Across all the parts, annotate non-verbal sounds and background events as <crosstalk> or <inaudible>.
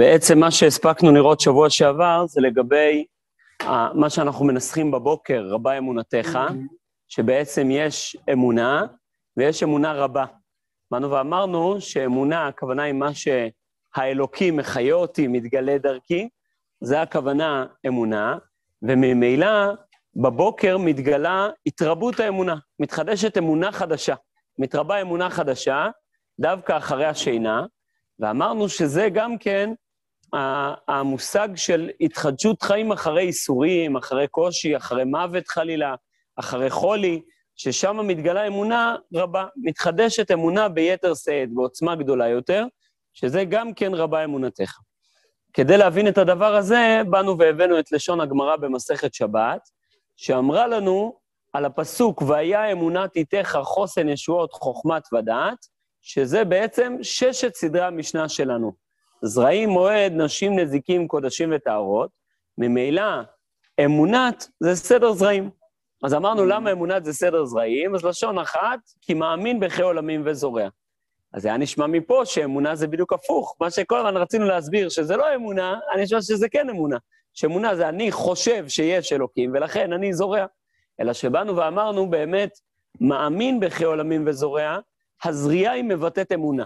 בעצם מה שהספקנו לראות שבוע שעבר זה לגבי uh, מה שאנחנו מנסחים בבוקר, רבה אמונתך, שבעצם יש אמונה ויש אמונה רבה. באנו ואמרנו שאמונה, הכוונה היא מה שהאלוקים מחיה אותי, מתגלה דרכי, זה הכוונה אמונה, וממילא בבוקר מתגלה התרבות האמונה, מתחדשת אמונה חדשה, מתרבה אמונה חדשה, דווקא אחרי השינה, ואמרנו שזה גם כן המושג של התחדשות חיים אחרי איסורים, אחרי קושי, אחרי מוות חלילה, אחרי חולי, ששם מתגלה אמונה רבה, מתחדשת אמונה ביתר שאת, בעוצמה גדולה יותר, שזה גם כן רבה אמונתך. כדי להבין את הדבר הזה, באנו והבאנו את לשון הגמרא במסכת שבת, שאמרה לנו על הפסוק, והיה אמונת איתך חוסן ישועות חוכמת ודעת, שזה בעצם ששת סדרי המשנה שלנו. זרעים, מועד, נשים, נזיקים, קודשים וטהרות. ממילא, אמונת זה סדר זרעים. אז אמרנו, למה אמונת זה סדר זרעים? אז לשון אחת, כי מאמין בחיי עולמים וזורע. אז היה נשמע מפה שאמונה זה בדיוק הפוך. מה שכל הזמן רצינו להסביר שזה לא אמונה, אני חושב שזה כן אמונה. שאמונה זה אני חושב שיש אלוקים, ולכן אני זורע. אלא שבאנו ואמרנו, באמת, מאמין בחיי עולמים וזורע, הזריעה היא מבטאת אמונה.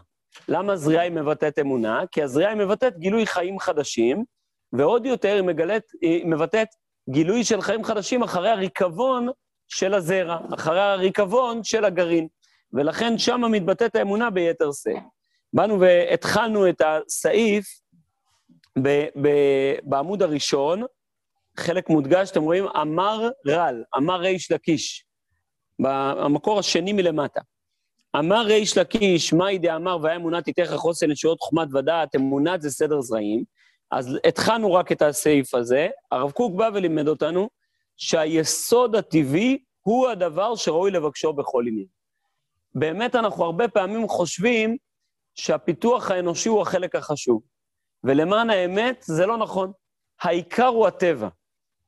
למה זריעה היא מבטאת אמונה? כי הזריעה היא מבטאת גילוי חיים חדשים, ועוד יותר היא, מגלת, היא מבטאת גילוי של חיים חדשים אחרי הריקבון של הזרע, אחרי הריקבון של הגרעין. ולכן שם מתבטאת האמונה ביתר שאת. באנו והתחלנו את הסעיף ב, ב, בעמוד הראשון, חלק מודגש, אתם רואים, אמר רל, אמר ריש לקיש, במקור השני מלמטה. אמר ריש לקיש, מאי דאמר והיה אמונת איתך חוסן ישועות חוכמת ודעת, אמונת זה סדר זרעים. אז התחלנו רק את הסעיף הזה. הרב קוק בא ולימד אותנו שהיסוד הטבעי הוא הדבר שראוי לבקשו בכל עניין. באמת אנחנו הרבה פעמים חושבים שהפיתוח האנושי הוא החלק החשוב. ולמען האמת, זה לא נכון. העיקר הוא הטבע.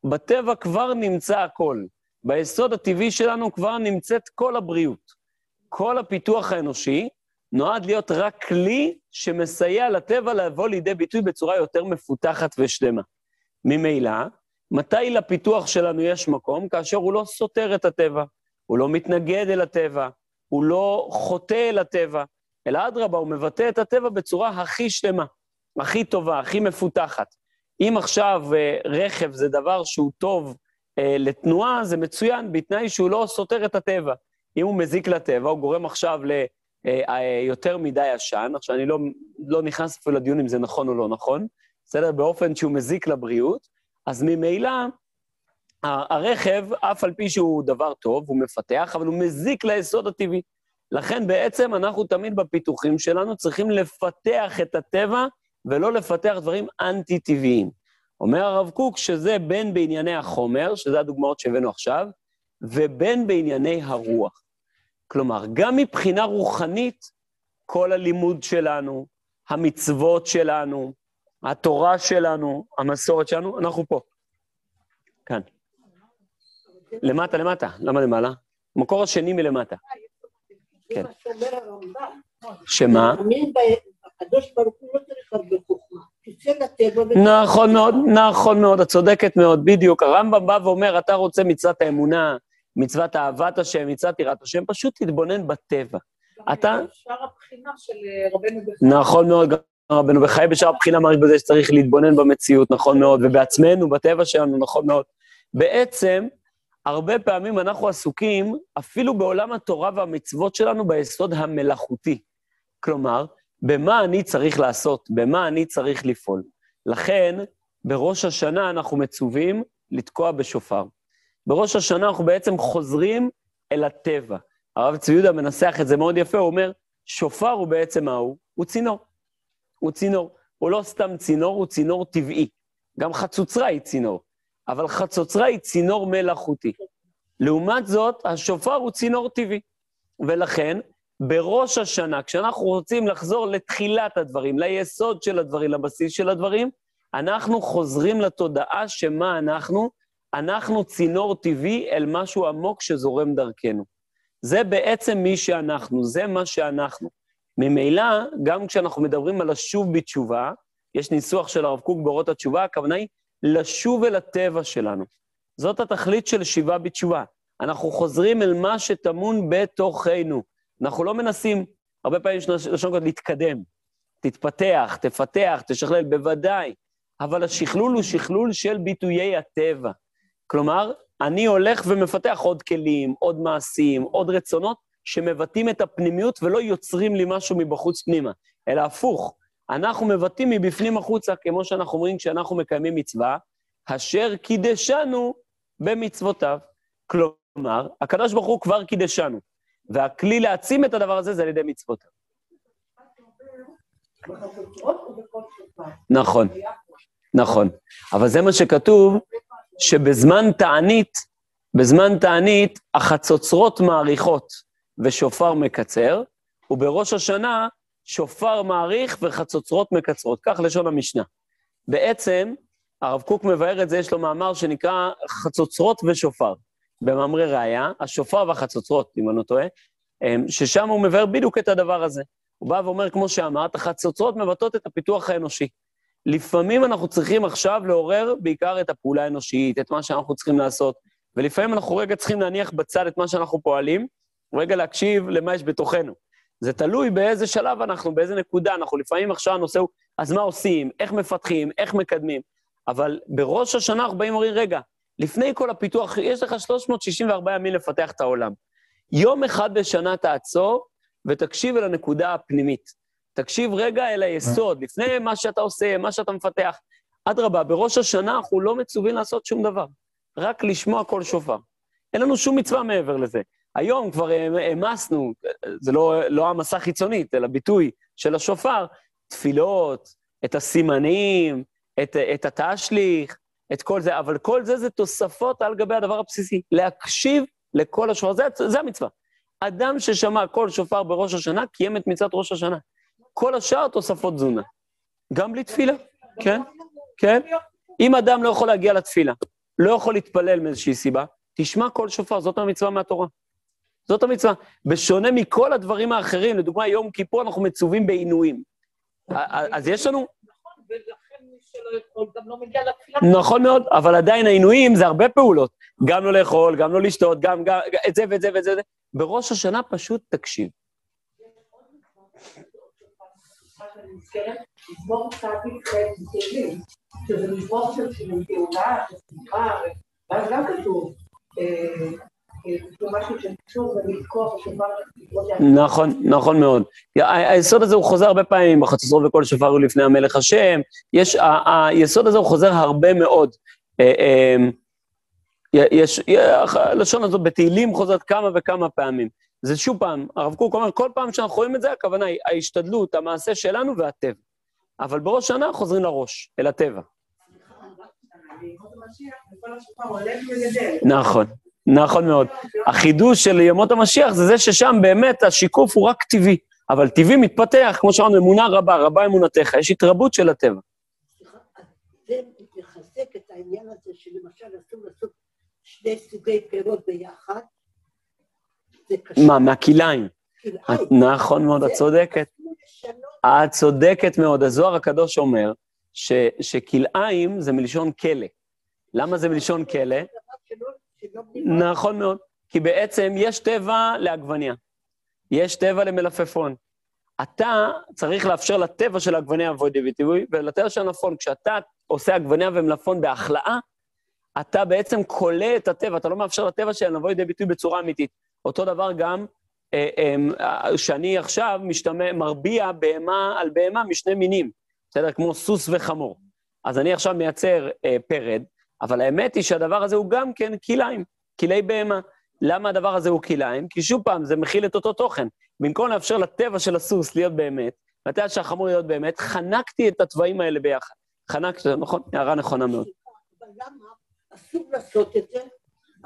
בטבע כבר נמצא הכל. ביסוד הטבעי שלנו כבר נמצאת כל הבריאות. כל הפיתוח האנושי נועד להיות רק כלי שמסייע לטבע לבוא לידי ביטוי בצורה יותר מפותחת ושלמה. ממילא, מתי לפיתוח שלנו יש מקום? כאשר הוא לא סותר את הטבע, הוא לא מתנגד אל הטבע, הוא לא חוטא אל הטבע, אלא אדרבה, הוא מבטא את הטבע בצורה הכי שלמה, הכי טובה, הכי מפותחת. אם עכשיו אה, רכב זה דבר שהוא טוב אה, לתנועה, זה מצוין, בתנאי שהוא לא סותר את הטבע. אם הוא מזיק לטבע, הוא גורם עכשיו ליותר אה, מדי עשן, עכשיו אני לא, לא נכנס אפילו לדיון אם זה נכון או לא נכון, בסדר? באופן שהוא מזיק לבריאות, אז ממילא הרכב, אף על פי שהוא דבר טוב, הוא מפתח, אבל הוא מזיק ליסוד הטבעי. לכן בעצם אנחנו תמיד בפיתוחים שלנו צריכים לפתח את הטבע ולא לפתח דברים אנטי-טבעיים. אומר הרב קוק שזה בין בענייני החומר, שזה הדוגמאות שהבאנו עכשיו, ובין בענייני הרוח. כלומר, גם מבחינה רוחנית, כל הלימוד שלנו, המצוות שלנו, התורה שלנו, המסורת שלנו, אנחנו פה. כאן. למטה, למטה. למה למעלה? המקור השני מלמטה. כן. שמה? נכון מאוד, נכון מאוד, את צודקת מאוד, בדיוק. הרמב"ם בא ואומר, אתה רוצה מצוות האמונה, מצוות אהבת השם, מצוות יראת השם, פשוט תתבונן בטבע. אתה... שער הבחינה של אה, רבנו בחי. נכון מאוד, גם רבנו בחי בשער הבחינה מעריך בזה שצריך להתבונן במציאות, נכון מאוד, ובעצמנו, בטבע שלנו, נכון מאוד. בעצם, הרבה פעמים אנחנו עסוקים, אפילו בעולם התורה והמצוות שלנו, ביסוד המלאכותי. כלומר, במה אני צריך לעשות, במה אני צריך לפעול. לכן, בראש השנה אנחנו מצווים לתקוע בשופר. בראש השנה אנחנו בעצם חוזרים אל הטבע. הרב צבי יהודה מנסח את זה מאוד יפה, הוא אומר, שופר הוא בעצם מהו? הוא צינור. הוא צינור. הוא לא סתם צינור, הוא צינור טבעי. גם חצוצרה היא צינור, אבל חצוצרה היא צינור מלאכותי. לעומת זאת, השופר הוא צינור טבעי. ולכן, בראש השנה, כשאנחנו רוצים לחזור לתחילת הדברים, ליסוד של הדברים, לבסיס של הדברים, אנחנו חוזרים לתודעה שמה אנחנו? אנחנו צינור טבעי אל משהו עמוק שזורם דרכנו. זה בעצם מי שאנחנו, זה מה שאנחנו. ממילא, גם כשאנחנו מדברים על השוב בתשובה, יש ניסוח של הרב קוק באורות התשובה, הכוונה היא לשוב אל הטבע שלנו. זאת התכלית של שיבה בתשובה. אנחנו חוזרים אל מה שטמון בתוכנו. אנחנו לא מנסים, הרבה פעמים יש לשון כזאת להתקדם. תתפתח, תפתח, תשכלל, בוודאי. אבל השכלול הוא שכלול של ביטויי הטבע. כלומר, אני הולך ומפתח עוד כלים, עוד מעשים, עוד רצונות, שמבטאים את הפנימיות ולא יוצרים לי משהו מבחוץ פנימה, אלא הפוך, אנחנו מבטאים מבפנים החוצה, כמו שאנחנו אומרים כשאנחנו מקיימים מצווה, אשר קידשנו במצוותיו. כלומר, הקדוש ברוך הוא כבר קידשנו, והכלי להעצים את הדבר הזה זה על ידי מצוותיו. נכון, נכון. אבל זה מה שכתוב, שבזמן תענית, בזמן תענית, החצוצרות מאריכות ושופר מקצר, ובראש השנה שופר מאריך וחצוצרות מקצרות. כך לשון המשנה. בעצם, הרב קוק מבאר את זה, יש לו מאמר שנקרא חצוצרות ושופר. במאמרי ראייה, השופר והחצוצרות, אם אני לא טועה, ששם הוא מבאר בדיוק את הדבר הזה. הוא בא ואומר, כמו שאמרת, החצוצרות מבטאות את הפיתוח האנושי. לפעמים אנחנו צריכים עכשיו לעורר בעיקר את הפעולה האנושית, את מה שאנחנו צריכים לעשות, ולפעמים אנחנו רגע צריכים להניח בצד את מה שאנחנו פועלים, רגע להקשיב למה יש בתוכנו. זה תלוי באיזה שלב אנחנו, באיזה נקודה אנחנו. לפעמים עכשיו הנושא הוא, אז מה עושים, איך מפתחים, איך מקדמים. אבל בראש השנה אנחנו באים ואומרים, רגע, לפני כל הפיתוח, יש לך 364 ימים לפתח את העולם. יום אחד בשנה תעצור ותקשיב אל הנקודה הפנימית. תקשיב רגע אל היסוד, לפני מה שאתה עושה, מה שאתה מפתח. אדרבה, בראש השנה אנחנו לא מצווים לעשות שום דבר, רק לשמוע כל שופר. אין לנו שום מצווה מעבר לזה. היום כבר העמסנו, זה לא, לא המסע חיצונית, אלא ביטוי של השופר, תפילות, את הסימנים, את, את התשליך, את כל זה, אבל כל זה זה תוספות על גבי הדבר הבסיסי, להקשיב לכל השופר, זה, זה המצווה. אדם ששמע כל שופר בראש השנה, קיים את מצוות ראש השנה. כל השאר תוספות תזונה. גם בלי תפילה, כן, כן. אם אדם לא יכול להגיע לתפילה, לא יכול להתפלל מאיזושהי סיבה, תשמע כל שופר, זאת המצווה מהתורה. זאת המצווה. בשונה מכל הדברים האחרים, לדוגמה, יום כיפור אנחנו מצווים בעינויים. אז יש לנו... נכון מאוד, אבל עדיין העינויים זה הרבה פעולות. גם לא לאכול, גם לא לשתות, גם, גם את זה ואת זה ואת זה. בראש השנה פשוט תקשיב. שזה מזמור של גאולה, של שמחה, ואז גם כתוב, נכון, נכון מאוד. היסוד הזה הוא חוזר הרבה פעמים, בחצוצרות וכל שופר הוא לפני המלך השם. יש, היסוד הזה הוא חוזר הרבה מאוד. אה, אה, יש, הלשון הזאת בתהילים חוזרת כמה וכמה פעמים. זה שוב פעם, הרב קוק אומר, כל פעם שאנחנו רואים את זה, הכוונה היא ההשתדלות, המעשה שלנו והטבע. אבל בראש שנה חוזרים לראש, אל הטבע. נכון. נכון מאוד. החידוש של ימות המשיח זה זה ששם באמת השיקוף הוא רק טבעי, אבל טבעי מתפתח, כמו שאמרנו, אמונה רבה, רבה אמונתך, יש התרבות של הטבע. זה מחזק את העניין הזה שלמשל אסור לעשות שני סוגי פירות ביחד. מה, מהכלאיים? נכון מאוד, את צודקת. את צודקת מאוד. הזוהר הקדוש אומר שכלאיים זה מלשון כלא. למה זה מלשון כלא? נכון מאוד, כי בעצם יש טבע לעגבניה, יש טבע למלפפון. אתה צריך לאפשר לטבע של העגבניה לבוא לידי ביטוי, ולטבע של המלפון, כשאתה עושה עגבניה ומלפון בהכלאה, אתה בעצם כולא את הטבע, אתה לא מאפשר לטבע שלהם לבוא לידי ביטוי בצורה אמיתית. אותו דבר גם, אה, אה, שאני עכשיו משתמע, מרביע בהמה על בהמה משני מינים, בסדר? כמו סוס וחמור. אז אני עכשיו מייצר אה, פרד, אבל האמת היא שהדבר הזה הוא גם כן כליים, כלי בהמה. למה הדבר הזה הוא כליים? כי שוב פעם, זה מכיל את אותו תוכן. במקום לאפשר לטבע של הסוס להיות באמת, לטבע של החמור להיות באמת, חנקתי את התוואים האלה ביחד. חנקתי, נכון? הערה נכונה מאוד. אבל למה אסור לעשות את זה,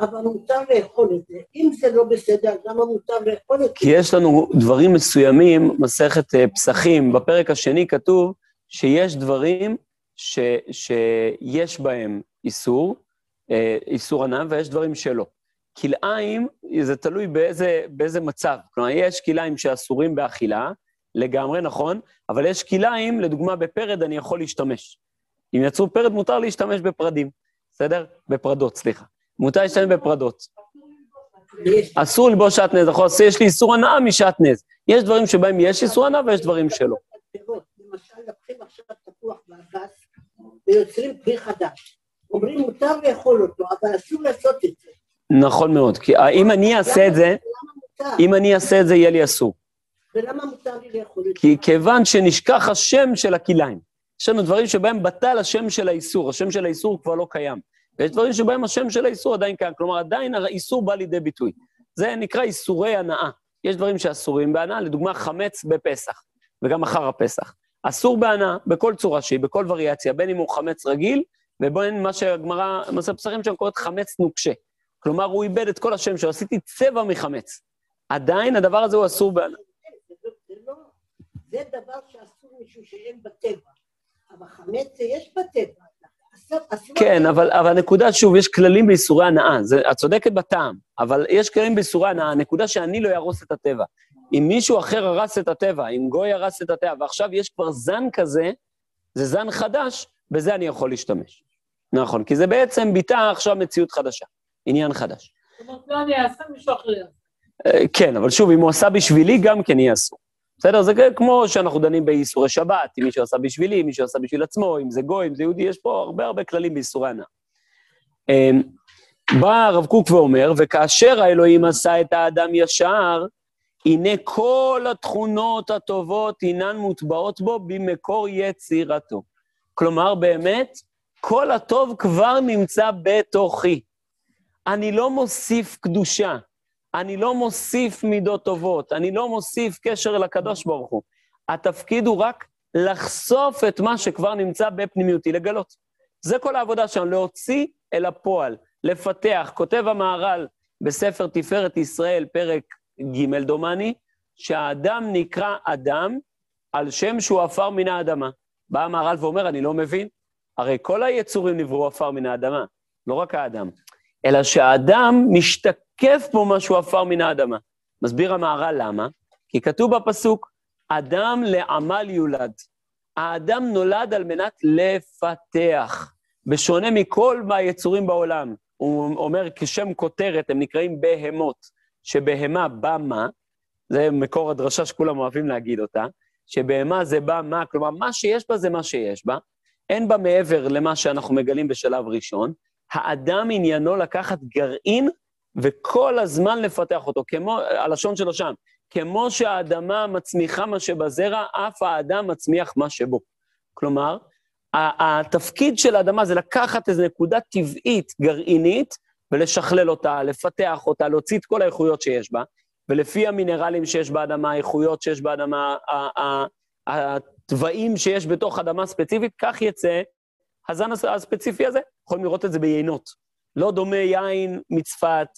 אבל מותר לאכול את זה? אם זה לא בסדר, למה מותר לאכול את זה? כי יש לנו דברים מסוימים, מסכת אה, פסחים, בפרק השני כתוב שיש דברים ש, שיש בהם איסור, אה, איסור הנאה, ויש דברים שלא. כלאיים, זה תלוי באיזה, באיזה מצב. כלומר, יש כלאיים שאסורים באכילה, לגמרי, נכון, אבל יש כלאיים, לדוגמה בפרד אני יכול להשתמש. אם יצרו פרד, מותר להשתמש בפרדים, בסדר? בפרדות, סליחה. מותר להשתמש בפרדות. אסור ללבוש שעטנז, נכון? יש לי איסור הנאה משעטנז. יש דברים שבהם יש איסור הנאה ויש דברים שלא. למשל, לוקחים עכשיו תפוח באגס ויוצרים פרי חדש. אומרים, מותר לאכול אותו, אבל אסור לעשות את זה. נכון מאוד, כי אם אני אעשה את זה? אם אני אעשה את זה, יהיה לי אסור. ולמה מותר לי לאכול את זה? כי כיוון שנשכח השם של הכלאיים. יש לנו דברים שבהם בטל השם של האיסור, השם של האיסור כבר לא קיים. ויש דברים שבהם השם של האיסור עדיין קיים, כלומר עדיין האיסור בא לידי ביטוי. זה נקרא איסורי הנאה. יש דברים שאסורים בהנאה, לדוגמה חמץ בפסח, וגם אחר הפסח. אסור בהנאה בכל צורה שהיא, בכל וריאציה, בין אם הוא חמץ רגיל, ובין מה שהגמרא, מסע פסחים שם קוראת חמץ נוקשה. כלומר, הוא איבד את כל השם שלו, עשיתי צבע מחמץ. עדיין הדבר הזה הוא אסור בהנאה. זה לא- לא, דבר שאסור משום שאין בטבע. אבל חמץ זה יש בטבע. כן, אבל, אבל הנקודה, שוב, יש כללים באיסורי הנאה. זה, את צודקת בטעם, אבל יש כללים באיסורי הנאה. הנקודה שאני לא אהרוס את הטבע. אם מישהו אחר הרס את הטבע, אם גוי הרס את הטבע, ועכשיו יש כבר זן כזה, זה זן חדש, בזה אני יכול להשתמש. נכון, כי זה בעצם ביטא עכשיו מציאות חדשה, עניין חדש. זאת אומרת, לא אני אעשה, מישהו אחר. אה, כן, אבל שוב, אם הוא עשה בשבילי, גם כן יהיה אסור. בסדר? זה כמו שאנחנו דנים באיסורי שבת, אם מישהו עשה בשבילי, אם מישהו עשה בשביל עצמו, אם זה גוי, אם זה יהודי, יש פה הרבה הרבה כללים באיסורי הנאה. אה, בא הרב קוק ואומר, וכאשר האלוהים עשה את האדם ישר, הנה כל התכונות הטובות הינן מוטבעות בו במקור יצירתו. כלומר, באמת, כל הטוב כבר נמצא בתוכי. אני לא מוסיף קדושה, אני לא מוסיף מידות טובות, אני לא מוסיף קשר לקדוש ברוך הוא. התפקיד הוא רק לחשוף את מה שכבר נמצא בפנימיותי, לגלות. זה כל העבודה שלנו, להוציא אל הפועל, לפתח. כותב המהר"ל בספר תפארת ישראל, פרק ג' דומני, שהאדם נקרא אדם על שם שהוא עפר מן האדמה. בא המהר"ל ואומר, אני לא מבין, הרי כל היצורים נבראו עפר מן האדמה, לא רק האדם. אלא שהאדם משתקף בו משהו עפר מן האדמה. מסביר המהר"ל למה? כי כתוב בפסוק, אדם לעמל יולד. האדם נולד על מנת לפתח. בשונה מכל מהיצורים בעולם, הוא אומר כשם כותרת, הם נקראים בהמות, שבהמה בא מה, זה מקור הדרשה שכולם אוהבים להגיד אותה, שבהמה זה בא מה, כלומר, מה שיש בה זה מה שיש בה, אין בה מעבר למה שאנחנו מגלים בשלב ראשון, האדם עניינו לקחת גרעין וכל הזמן לפתח אותו, כמו, הלשון שלו שם, כמו שהאדמה מצמיחה מה שבזרע, אף האדם מצמיח מה שבו. כלומר, התפקיד של האדמה זה לקחת איזו נקודה טבעית, גרעינית, ולשכלל אותה, לפתח אותה, להוציא את כל האיכויות שיש בה, ולפי המינרלים שיש באדמה, האיכויות שיש באדמה, התוואים שיש בתוך אדמה ספציפית, כך יצא הזן הספציפי הזה. יכולים לראות את זה ביינות. לא דומה יין מצפת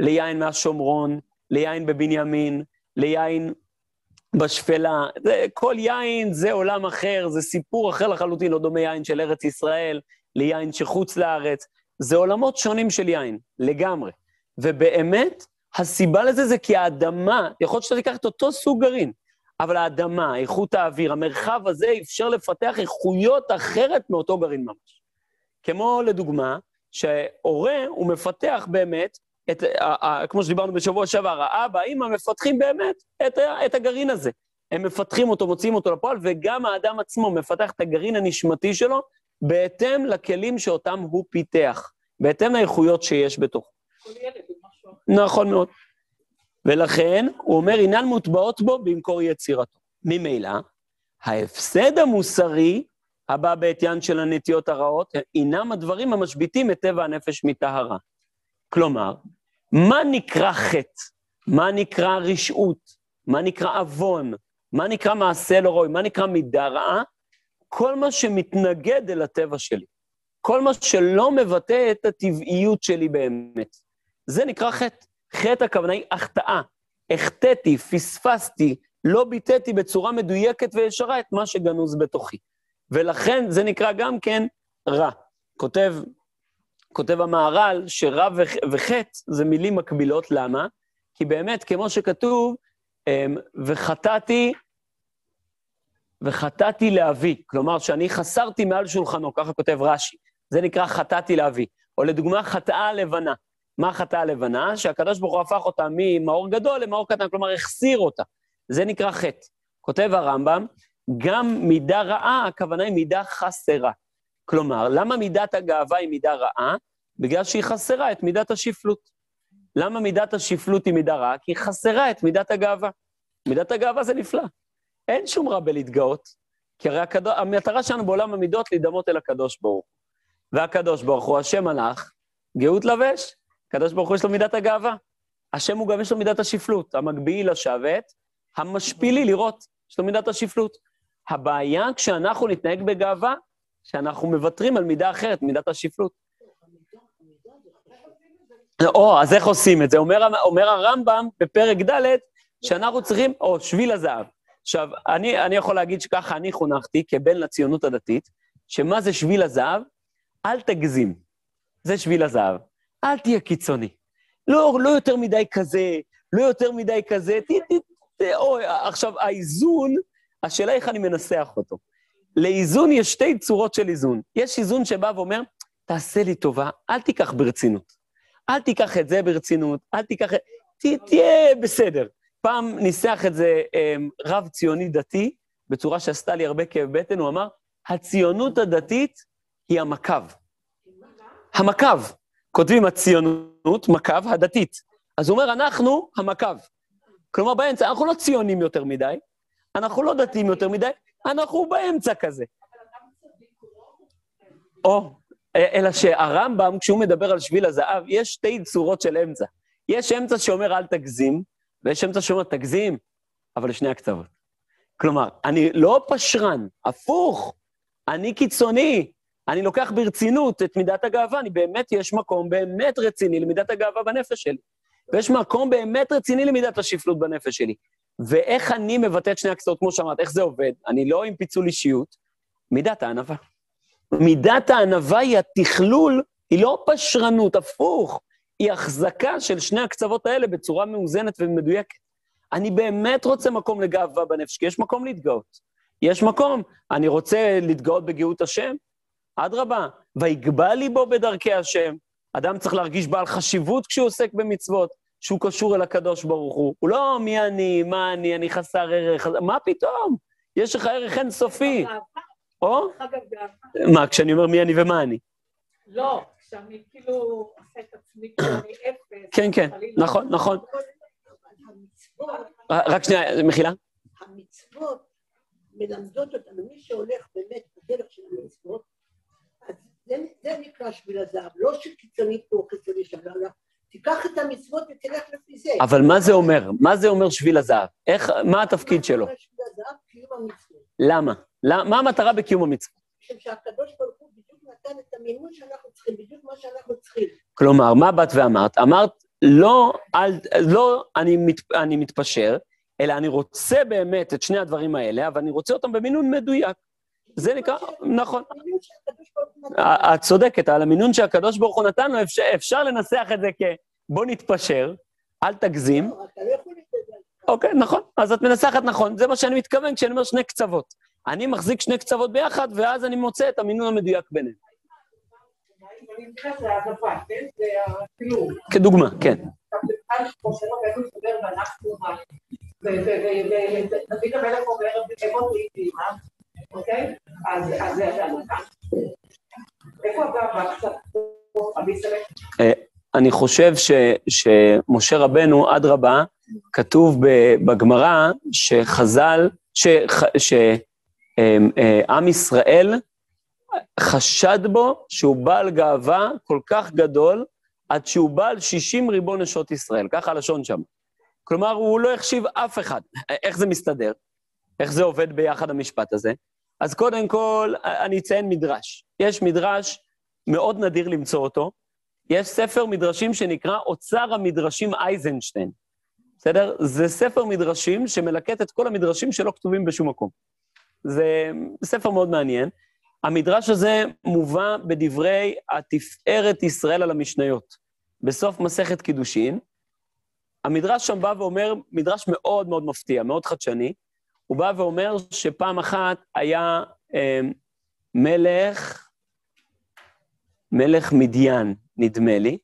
ליין מהשומרון, ליין בבנימין, ליין בשפלה. זה, כל יין זה עולם אחר, זה סיפור אחר לחלוטין, לא דומה יין של ארץ ישראל ליין שחוץ לארץ. זה עולמות שונים של יין, לגמרי. ובאמת, הסיבה לזה זה כי האדמה, יכול להיות שאתה תיקח את אותו סוג גרעין, אבל האדמה, איכות האוויר, המרחב הזה אפשר לפתח איכויות אחרת מאותו גרעין ממש. כמו לדוגמה, שהורה הוא מפתח באמת, את, ה, ה, כמו שדיברנו בשבוע שעבר, האבא, האמא מפתחים באמת את, את הגרעין הזה. הם מפתחים אותו, מוציאים אותו לפועל, וגם האדם עצמו מפתח את הגרעין הנשמתי שלו בהתאם לכלים שאותם הוא פיתח, בהתאם לאיכויות שיש בתוכו. כל ילד הוא משהו אחר. נכון מאוד. ולכן, הוא אומר, אינן מוטבעות בו במקור יצירתו. ממילא, ההפסד המוסרי הבא בעטיין של הנטיות הרעות, אינם הדברים המשביתים את טבע הנפש מטהרה. כלומר, מה נקרא חטא? מה נקרא רשעות? מה נקרא עוון? מה נקרא מעשה לא ראוי? מה נקרא מידה רעה? כל מה שמתנגד אל הטבע שלי. כל מה שלא מבטא את הטבעיות שלי באמת. זה נקרא חטא. חטא הכוונה היא החטאה. החטאתי, פספסתי, לא ביטאתי בצורה מדויקת וישרה את מה שגנוז בתוכי. ולכן זה נקרא גם כן רע. כותב, כותב המהר"ל שרע וח, וחטא זה מילים מקבילות, למה? כי באמת, כמו שכתוב, אמ, וחטאתי וחטאתי לאבי, כלומר שאני חסרתי מעל שולחנו, ככה כותב רש"י, זה נקרא חטאתי לאבי. או לדוגמה, חטאה הלבנה. מה החטאה הלבנה? שהקדוש ברוך הוא הפך אותה ממאור גדול למאור קטן, כלומר החסיר אותה. זה נקרא חטא. כותב הרמב"ם, גם מידה רעה, הכוונה היא מידה חסרה. כלומר, למה מידת הגאווה היא מידה רעה? בגלל שהיא חסרה את מידת השפלות. למה מידת השפלות היא מידה רעה? כי היא חסרה את מידת הגאווה. מידת הגאווה זה נפלא. אין שום רע בלהתגאות, כי הרי הקדוש, המטרה שלנו בעולם המידות להידמות אל הקדוש ברוך. והקדוש ברוך הוא, השם מלאך, גאות לבש. הקדוש ברוך הוא יש לו מידת הגאווה. השם הוא גם יש לו מידת השפלות, המגביהי לשבת, המשפילי לראות, יש לו מידת השפלות. הבעיה כשאנחנו נתנהג בגאווה, שאנחנו מוותרים על מידה אחרת, מידת השפלות. או, אז איך עושים את זה? אומר, אומר הרמב"ם בפרק ד' שאנחנו צריכים, או, שביל הזהב. עכשיו, אני, אני יכול להגיד שככה אני חונכתי כבן לציונות הדתית, שמה זה שביל הזהב? אל תגזים. זה שביל הזהב. אל תהיה קיצוני. לא, לא יותר מדי כזה, לא יותר מדי כזה, ת, ת, ת, או, עכשיו, האיזון, השאלה איך אני מנסח אותו. לאיזון יש שתי צורות של איזון. יש איזון שבא ואומר, תעשה לי טובה, אל תיקח ברצינות. אל תיקח את זה ברצינות, אל תיקח... ת, תהיה בסדר. פעם ניסח את זה אמ, רב ציוני דתי, בצורה שעשתה לי הרבה כאב בטן, הוא אמר, הציונות הדתית היא המקו. המקו. כותבים הציונות, מקו, הדתית. אז הוא אומר, אנחנו המקו. כלומר, באמצע, אנחנו לא ציונים יותר מדי, אנחנו לא דתיים יותר מדי, אנחנו באמצע כזה. או, אלא שהרמב"ם, כשהוא מדבר על שביל הזהב, יש שתי צורות של אמצע. יש אמצע שאומר אל תגזים, ויש אמצע שאומר תגזים, אבל לשני הקצוות. כלומר, אני לא פשרן, הפוך, אני קיצוני, אני לוקח ברצינות את מידת הגאווה, אני באמת, יש מקום באמת רציני למידת הגאווה בנפש שלי. ויש מקום באמת רציני למידת השפלות בנפש שלי. ואיך אני מבטא את שני הקצוות, כמו שאמרת, איך זה עובד? אני לא עם פיצול אישיות, מידת הענווה. מידת הענווה היא התכלול, היא לא פשרנות, הפוך, היא החזקה של שני הקצוות האלה בצורה מאוזנת ומדויקת. אני באמת רוצה מקום לגאווה בנפש, כי יש מקום להתגאות. יש מקום, אני רוצה להתגאות בגאות השם, אדרבה, ויגבה ליבו בדרכי השם. אדם צריך להרגיש בעל חשיבות כשהוא עוסק במצוות, שהוא קשור אל הקדוש ברוך הוא. הוא לא מי אני, מה אני, אני חסר ערך, מה פתאום? יש לך ערך אינסופי. או? מה, כשאני אומר מי אני ומה אני? לא, כשאני כאילו עושה את עצמי כשאני אפס. כן, כן, נכון, נכון. רק שנייה, מחילה? המצוות מלמדות אותנו, מי שהולך באמת בדרך של המצוות, אז זה, נקרא שביל הזהב, לא שקיצונית פה קיצוני שם. תיקח את המצוות ותלך לפי זה. אבל מה זה אומר? מה זה אומר שביל הזהב? איך, מה התפקיד שלו? למה? מה המטרה בקיום המצוות? משום שהקדוש ברוך הוא בדיוק נתן את המימון שאנחנו צריכים, בדיוק מה שאנחנו צריכים. כלומר, מה באת ואמרת? אמרת, לא, אל, לא אני, מת, אני מתפשר, אלא אני רוצה באמת את שני הדברים האלה, אבל אני רוצה אותם במינון מדויק. זה נקרא, נכון. את צודקת, על המינון שהקדוש ברוך הוא נתן לו, אפשר, לנסח את זה כבוא נתפשר, אל תגזים. לא, לא. אוקיי, נכון, אז את מנסחת נכון, זה מה שאני מתכוון כשאני אומר שני קצוות. אני מחזיק שני קצוות ביחד, ואז אני מוצא את המינון המדויק ביניהם. העדפה, כן? הצילום. כדוגמה, כן. אוקיי? אז זה העדפה. איפה סלק? אה, אני חושב ש, שמשה רבנו, אדרבה, כתוב בגמרא שחז"ל, שעם אמ, אה, ישראל חשד בו שהוא בעל גאווה כל כך גדול, עד שהוא בעל 60 ריבון נשות ישראל, ככה הלשון שם. כלומר, הוא לא החשיב אף אחד. איך זה מסתדר? איך זה עובד ביחד המשפט הזה? אז קודם כל, אני אציין מדרש. יש מדרש מאוד נדיר למצוא אותו. יש ספר מדרשים שנקרא אוצר המדרשים אייזנשטיין. בסדר? זה ספר מדרשים שמלקט את כל המדרשים שלא כתובים בשום מקום. זה ספר מאוד מעניין. המדרש הזה מובא בדברי התפארת ישראל על המשניות. בסוף מסכת קידושין, המדרש שם בא ואומר, מדרש מאוד מאוד מפתיע, מאוד חדשני, הוא בא ואומר שפעם אחת היה אה, מלך, מלך מדיין, נדמה לי,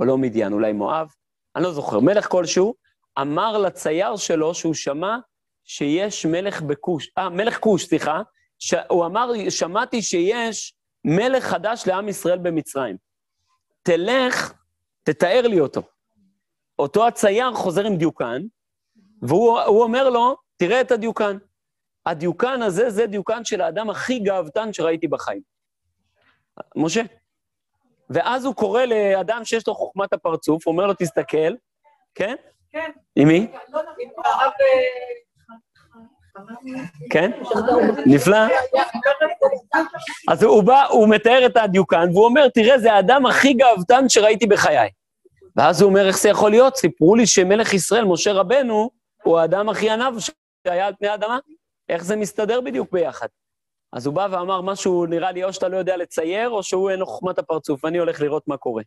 או לא מדיין, אולי מואב, אני לא זוכר, מלך כלשהו, אמר לצייר שלו שהוא שמע שיש מלך בכוש, אה, מלך כוש, סליחה, הוא אמר, שמעתי שיש מלך חדש לעם ישראל במצרים. תלך, תתאר לי אותו. אותו הצייר חוזר עם דיוקן, והוא אומר לו, תראה את הדיוקן. הדיוקן הזה, זה דיוקן של האדם הכי גאוותן שראיתי בחיים. משה. ואז הוא קורא לאדם שיש לו חוכמת הפרצוף, הוא אומר לו, תסתכל, כן? כן. עם מי? כן? <laughs> נפלא. אז הוא בא, הוא מתאר את הדיוקן, והוא אומר, תראה, זה האדם הכי גאוותן שראיתי בחיי. ואז הוא אומר, איך זה יכול להיות? סיפרו לי שמלך ישראל, משה רבנו, הוא האדם הכי ענב שהיה על פני האדמה. איך זה מסתדר בדיוק ביחד? אז הוא בא ואמר משהו, נראה לי, או שאתה לא יודע לצייר, או שהוא אין לו חוכמת הפרצוף, ואני הולך לראות מה קורה.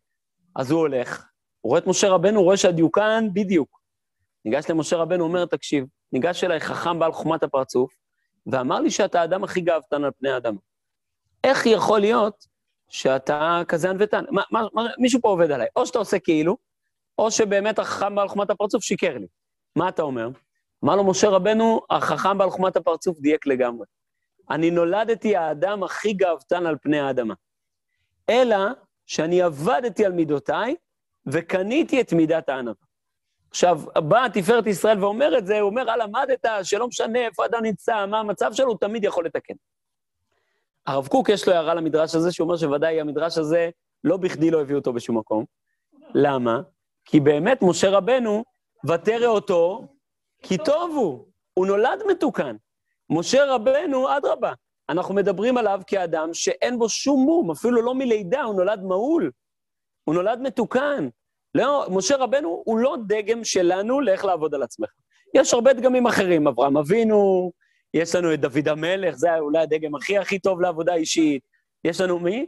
אז הוא הולך, הוא רואה את משה רבנו, הוא רואה שהדיוקן בדיוק. ניגש למשה רבנו, אומר, תקשיב, ניגש אליי חכם בעל חוכמת הפרצוף, ואמר לי שאתה האדם הכי גאוותן על פני האדמה. איך יכול להיות שאתה כזה ענוותן? מישהו פה עובד עליי. או שאתה עושה כאילו, או שבאמת החכם בעל חוכמת הפרצוף שיקר לי. מה אתה אומר? אמר לו משה רבנו, החכם בעל חוכמת הפרצוף דייק לגמרי. אני נולדתי האדם הכי גאוותן על פני האדמה. אלא שאני עבדתי על מידותיי וקניתי את מידת הענווה. עכשיו, באה תפארת ישראל ואומר את זה, הוא אומר, אה, למדת שלא משנה איפה אדם נמצא, מה המצב שלו, הוא תמיד יכול לתקן. הרב קוק יש לו הערה למדרש הזה, שהוא אומר שוודאי המדרש הזה, לא בכדי לא הביאו אותו בשום מקום. למה? כי באמת משה רבנו, ותרא אותו, כי טוב הוא, הוא נולד מתוקן. משה רבנו, אדרבה, אנחנו מדברים עליו כאדם שאין בו שום מום, אפילו לא מלידה, הוא נולד מהול. הוא נולד מתוקן. לא, משה רבנו הוא לא דגם שלנו לאיך לעבוד על עצמך. יש הרבה דגמים אחרים, אברהם אבינו, יש לנו את דוד המלך, זה אולי הדגם הכי הכי טוב לעבודה אישית. יש לנו מי?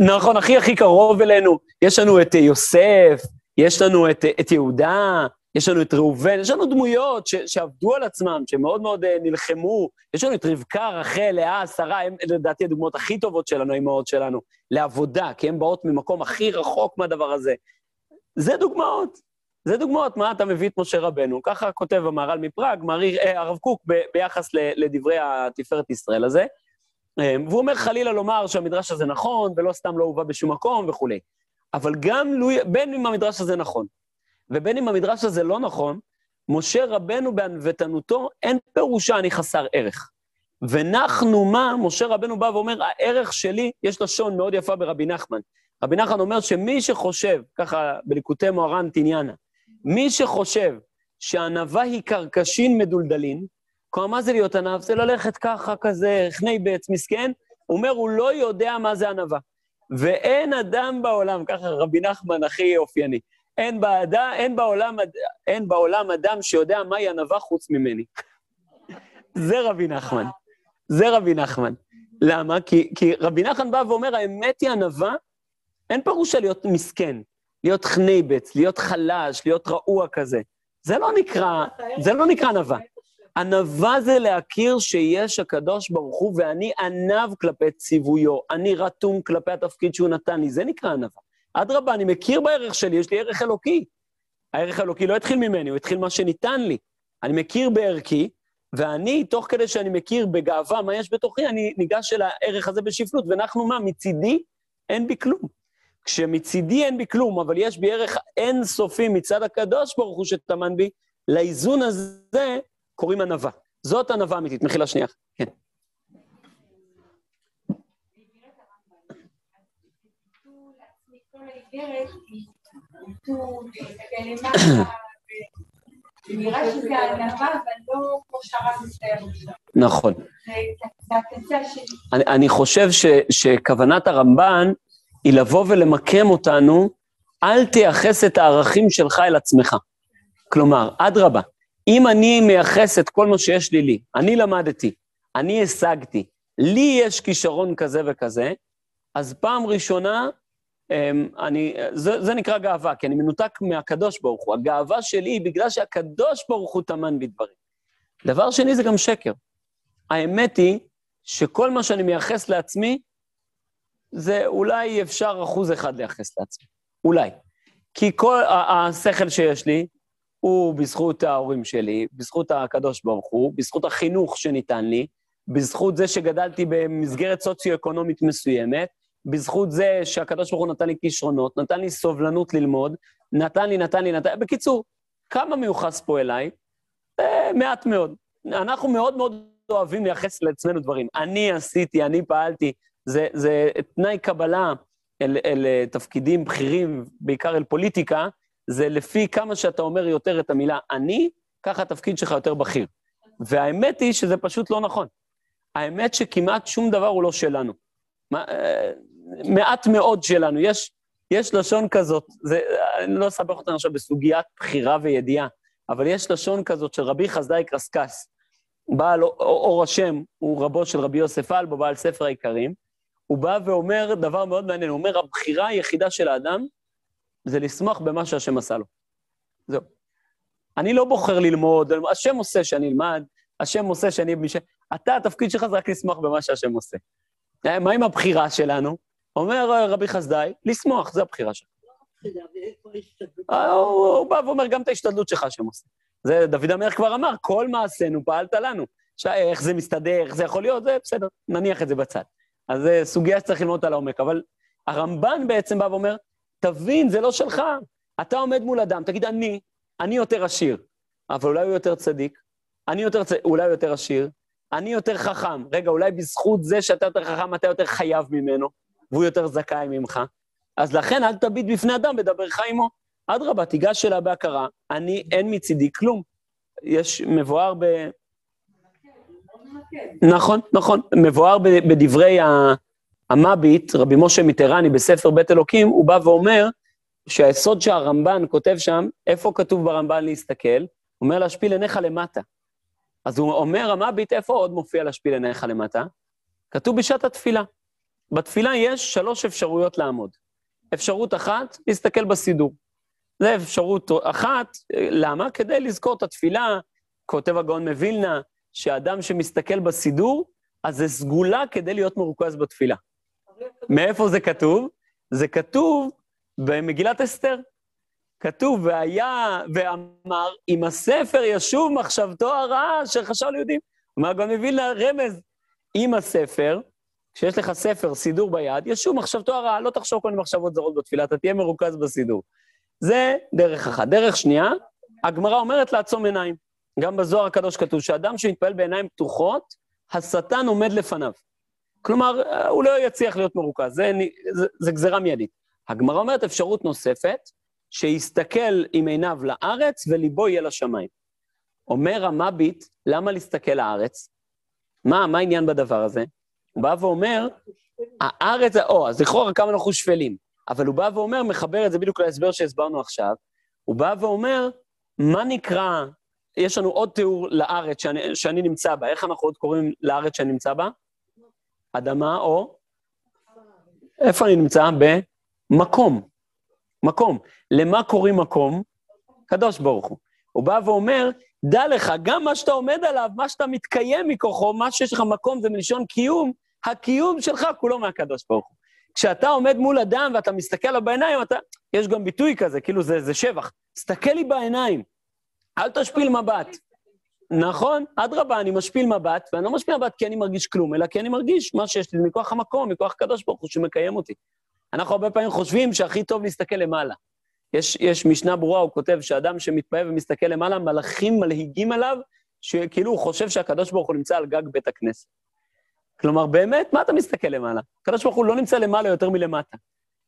נכון, הכי הכי קרוב אלינו. יש לנו את יוסף, יש לנו את, את יהודה, יש לנו את ראובן, יש לנו דמויות ש, שעבדו על עצמם, שמאוד מאוד uh, נלחמו. יש לנו את רבקה, רחל, לאה, שרה, הן לדעתי הדוגמאות הכי טובות שלנו, האמהות שלנו, לעבודה, כי הן באות ממקום הכי רחוק מהדבר הזה. זה דוגמאות. זה דוגמאות, מה אתה מביא את משה רבנו. ככה כותב המהר"ל מפראג, מעריך, אה, הרב קוק, ב, ביחס ל, לדברי התפארת ישראל הזה. אה, והוא אומר חלילה לומר שהמדרש הזה נכון, ולא סתם לא הובא בשום מקום וכולי. אבל גם, לו, בין אם המדרש הזה נכון, ובין אם המדרש הזה לא נכון, משה רבנו בענוותנותו, אין פירושה אני חסר ערך. ונחנו מה, משה רבנו בא ואומר, הערך שלי, יש לשון מאוד יפה ברבי נחמן. רבי נחמן אומר שמי שחושב, ככה בליקוטי מוהר"ן תניאנה, מי שחושב שענווה היא קרקשין מדולדלין, כלומר, מה זה להיות ענב? זה ללכת ככה, כזה, חני בעץ מסכן, הוא אומר, הוא לא יודע מה זה ענווה. ואין אדם בעולם, ככה רבי נחמן הכי אופייני, אין, בעדה, אין, בעולם, אין בעולם אדם שיודע מהי ענווה חוץ ממני. זה רבי נחמן. זה רבי נחמן. למה? כי, כי רבי נחמן בא ואומר, האמת היא ענווה, אין פירושה להיות מסכן, להיות חנייבץ, להיות חלש, להיות רעוע כזה. זה לא נקרא, זה לא נקרא ענווה. ענווה זה להכיר שיש הקדוש ברוך הוא ואני ענב כלפי ציוויו, אני רתום כלפי התפקיד שהוא נתן לי, זה נקרא ענווה. אדרבה, אני מכיר בערך שלי, יש לי ערך אלוקי. הערך האלוקי לא התחיל ממני, הוא התחיל מה שניתן לי. אני מכיר בערכי, ואני, תוך כדי שאני מכיר בגאווה מה יש בתוכי, אני ניגש אל הערך הזה בשפלות, ואנחנו מה, מצידי אין בי כלום. כשמצידי אין בי כלום, אבל יש בי ערך אינסופי מצד הקדוש ברוך הוא שטמן בי, לאיזון הזה קוראים ענווה. זאת ענווה אמיתית. מחילה שנייה. כן. נכון. אני חושב שכוונת הרמב"ן היא לבוא ולמקם אותנו, אל תייחס את הערכים שלך אל עצמך. כלומר, אדרבה, אם אני מייחס את כל מה שיש לי לי, אני למדתי, אני השגתי, לי יש כישרון כזה וכזה, אז פעם ראשונה, אני, זה, זה נקרא גאווה, כי אני מנותק מהקדוש ברוך הוא. הגאווה שלי היא בגלל שהקדוש ברוך הוא טמן בי דברים. דבר שני זה גם שקר. האמת היא שכל מה שאני מייחס לעצמי, זה אולי אפשר אחוז אחד לייחס לעצמי. אולי. כי כל השכל שיש לי הוא בזכות ההורים שלי, בזכות הקדוש ברוך הוא, בזכות החינוך שניתן לי, בזכות זה שגדלתי במסגרת סוציו-אקונומית מסוימת, בזכות זה שהקדוש ברוך הוא נתן לי כישרונות, נתן לי סובלנות ללמוד, נתן לי, נתן לי, נתן לי. בקיצור, כמה מיוחס פה אליי? אה, מעט מאוד. אנחנו מאוד מאוד אוהבים לייחס לעצמנו דברים. אני עשיתי, אני פעלתי. זה, זה תנאי קבלה אל, אל אל תפקידים בכירים, בעיקר אל פוליטיקה, זה לפי כמה שאתה אומר יותר את המילה אני, ככה התפקיד שלך יותר בכיר. והאמת היא שזה פשוט לא נכון. האמת שכמעט שום דבר הוא לא שלנו. אה, מעט מאוד שלנו. יש, יש לשון כזאת, זה, אני לא אסבך אותנו עכשיו בסוגיית בחירה וידיעה, אבל יש לשון כזאת של רבי חסדאי קרסקס, בעל אור השם, הוא רבו של רבי יוסף אלבו, בעל ספר העיקרים, הוא בא ואומר דבר מאוד מעניין, הוא אומר, הבחירה היחידה של האדם זה לשמוח במה שהשם עשה לו. זהו. אני לא בוחר ללמוד, השם עושה שאני אלמד, השם עושה שאני... אתה, התפקיד שלך זה רק לשמוח במה שהשם עושה. מה עם הבחירה שלנו? אומר רבי חסדאי, לשמוח, זו הבחירה שלך. אה, הוא בא ואומר גם את ההשתדלות שלך השם עושה. זה דוד המלך כבר אמר, כל מעשינו פעלת לנו. איך זה מסתדר, איך זה יכול להיות, זה בסדר, נניח את זה בצד. אז זו סוגיה שצריך ללמוד על העומק, אבל הרמב"ן בעצם בא ואומר, תבין, זה לא שלך. אתה עומד מול אדם, תגיד, אני, אני יותר עשיר, אבל אולי הוא יותר צדיק, אני יותר צדיק, אולי הוא יותר עשיר, אני יותר חכם. רגע, אולי בזכות זה שאתה יותר חכם, אתה יותר חייב ממנו, והוא יותר זכאי ממך. אז לכן אל תביט בפני אדם ודברך עמו. אדרבה, תיגש אליה בהכרה, אני, אין מצידי כלום. יש מבואר ב... נכון, נכון. מבואר בדברי המביט, רבי משה מיטרני בספר בית אלוקים, הוא בא ואומר שהיסוד שהרמב"ן כותב שם, איפה כתוב ברמב"ן להסתכל? הוא אומר להשפיל עיניך למטה. אז הוא אומר, המביט, איפה עוד מופיע להשפיל עיניך למטה? כתוב בשעת התפילה. בתפילה יש שלוש אפשרויות לעמוד. אפשרות אחת, להסתכל בסידור. זו אפשרות אחת, למה? כדי לזכור את התפילה, כותב הגאון מווילנה, שאדם שמסתכל בסידור, אז זה סגולה כדי להיות מרוכז בתפילה. מאיפה זה כתוב? זה כתוב במגילת אסתר. כתוב, והיה, ואמר, אם הספר ישוב מחשבתו הרעה אשר חשב ליהודים. אומר גם מביא לרמז, אם הספר, כשיש לך ספר, סידור ביד, ישוב מחשבתו הרעה, לא תחשוב כל מיני מחשבות זרות בתפילה, אתה תהיה מרוכז בסידור. זה דרך אחת. דרך שנייה, הגמרא אומרת לעצום עיניים. גם בזוהר הקדוש כתוב שאדם שמתפעל בעיניים פתוחות, השטן עומד לפניו. כלומר, הוא לא יצליח להיות מרוכז, זה, זה, זה גזירה מיידית. הגמרא אומרת אפשרות נוספת, שיסתכל עם עיניו לארץ וליבו יהיה לשמיים. אומר המביט, למה להסתכל לארץ? מה, מה העניין בדבר הזה? הוא בא ואומר, הארץ, או, אז לכאורה כמה אנחנו שפלים, אבל הוא בא ואומר, מחבר את זה בדיוק להסבר שהסברנו עכשיו, הוא בא ואומר, מה נקרא, יש לנו עוד תיאור לארץ שאני, שאני נמצא בה, איך אנחנו עוד קוראים לארץ שאני נמצא בה? אדמה או? איפה אני נמצא? במקום. מקום. למה קוראים מקום? קדוש ברוך הוא. הוא בא ואומר, דע לך, גם מה שאתה עומד עליו, מה שאתה מתקיים מכוחו, מה שיש לך מקום זה מלשון קיום, הקיום שלך כולו מהקדוש ברוך הוא. כשאתה עומד מול אדם ואתה מסתכל עליו בעיניים, אתה, יש גם ביטוי כזה, כאילו זה, זה שבח. תסתכל לי בעיניים, אל תשפיל מבט. נכון, אדרבה, אני משפיל מבט, ואני לא משפיל מבט כי אני מרגיש כלום, אלא כי אני מרגיש מה שיש לי מכוח המקום, מכוח הקדוש ברוך הוא שמקיים אותי. אנחנו הרבה פעמים חושבים שהכי טוב להסתכל למעלה. יש, יש משנה ברורה, הוא כותב שאדם שמתפעל ומסתכל למעלה, מלאכים מלהיגים עליו, שכאילו הוא חושב שהקדוש ברוך הוא נמצא על גג בית הכנסת. כלומר, באמת, מה אתה מסתכל למעלה? הקדוש ברוך הוא לא נמצא למעלה יותר מלמטה.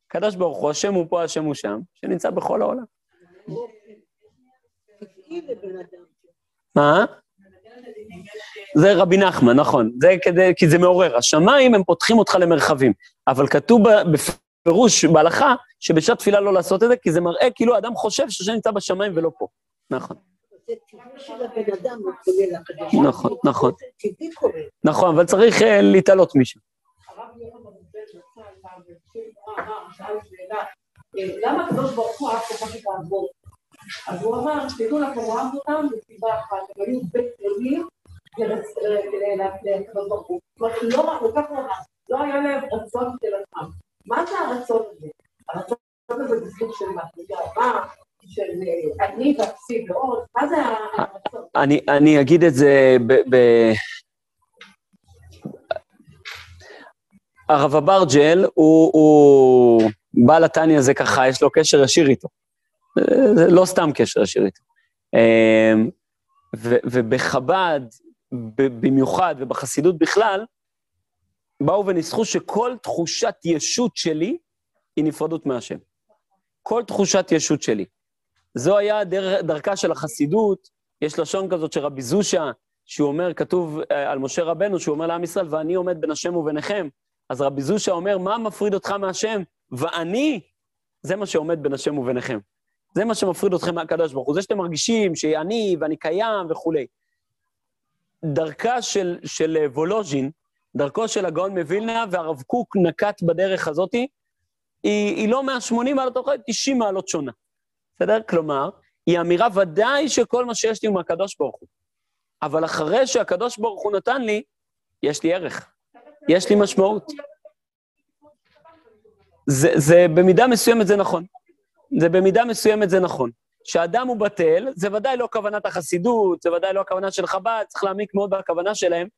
הקדוש ברוך הוא, השם הוא פה, השם הוא שם, שנמצא בכל העולם. מה? זה רבי נחמן, נכון. זה כדי, כי זה מעורר. השמיים, הם פותחים אותך למרחבים. אבל כתוב פירוש בהלכה שבשעת תפילה לא לעשות את זה, כי זה מראה כאילו האדם חושב שהשם נמצא בשמיים ולא פה. נכון. נכון, נכון. נכון, אבל צריך להתעלות מישהו. שאל שאלה, אה, למה הקדוש ברוך הוא אף אחד לעבוד? אז הוא אמר, תדעו לכם, אהבנו אותם מסיבה אחת, הם היו בית עולים לקדוש ברוך הוא. זאת אומרת, לא, כך הוא לא היה להם רצון של עצמם. מה זה הרצון הזה? הרצון הזה זה סוג של של אה, אני מה זה הרצון? אני אגיד את זה ב... הרב אברג'ל הוא, בעל התניא הזה ככה, יש לו קשר ישיר איתו. זה לא סתם קשר ישיר איתו. ו, ובחב"ד, במיוחד, ובחסידות בכלל, באו וניסחו שכל תחושת ישות שלי היא נפרדות מהשם. כל תחושת ישות שלי. זו היה דר, דרכה של החסידות, יש לשון כזאת שרבי זושה, שהוא אומר, כתוב אה, על משה רבנו, שהוא אומר לעם ישראל, ואני עומד בין השם וביניכם. אז רבי זושה אומר, מה מפריד אותך מהשם? ואני, זה מה שעומד בין השם וביניכם. זה מה שמפריד אתכם מהקדוש ברוך הוא. זה שאתם מרגישים שאני ואני קיים וכולי. דרכה של, של וולוז'ין, דרכו של הגאון מווילנה, והרב קוק נקט בדרך הזאתי, היא, היא לא 180 מעלות אחרת, 90 מעלות שונה. בסדר? כלומר, היא אמירה ודאי שכל מה שיש לי הוא מהקדוש ברוך הוא. אבל אחרי שהקדוש ברוך הוא נתן לי, יש לי ערך, יש לי משמעות. זה, זה במידה מסוימת זה נכון. זה במידה מסוימת זה נכון. שאדם הוא בטל, זה ודאי לא כוונת החסידות, זה ודאי לא הכוונה של חב"ד, צריך להעמיק מאוד בכוונה שלהם,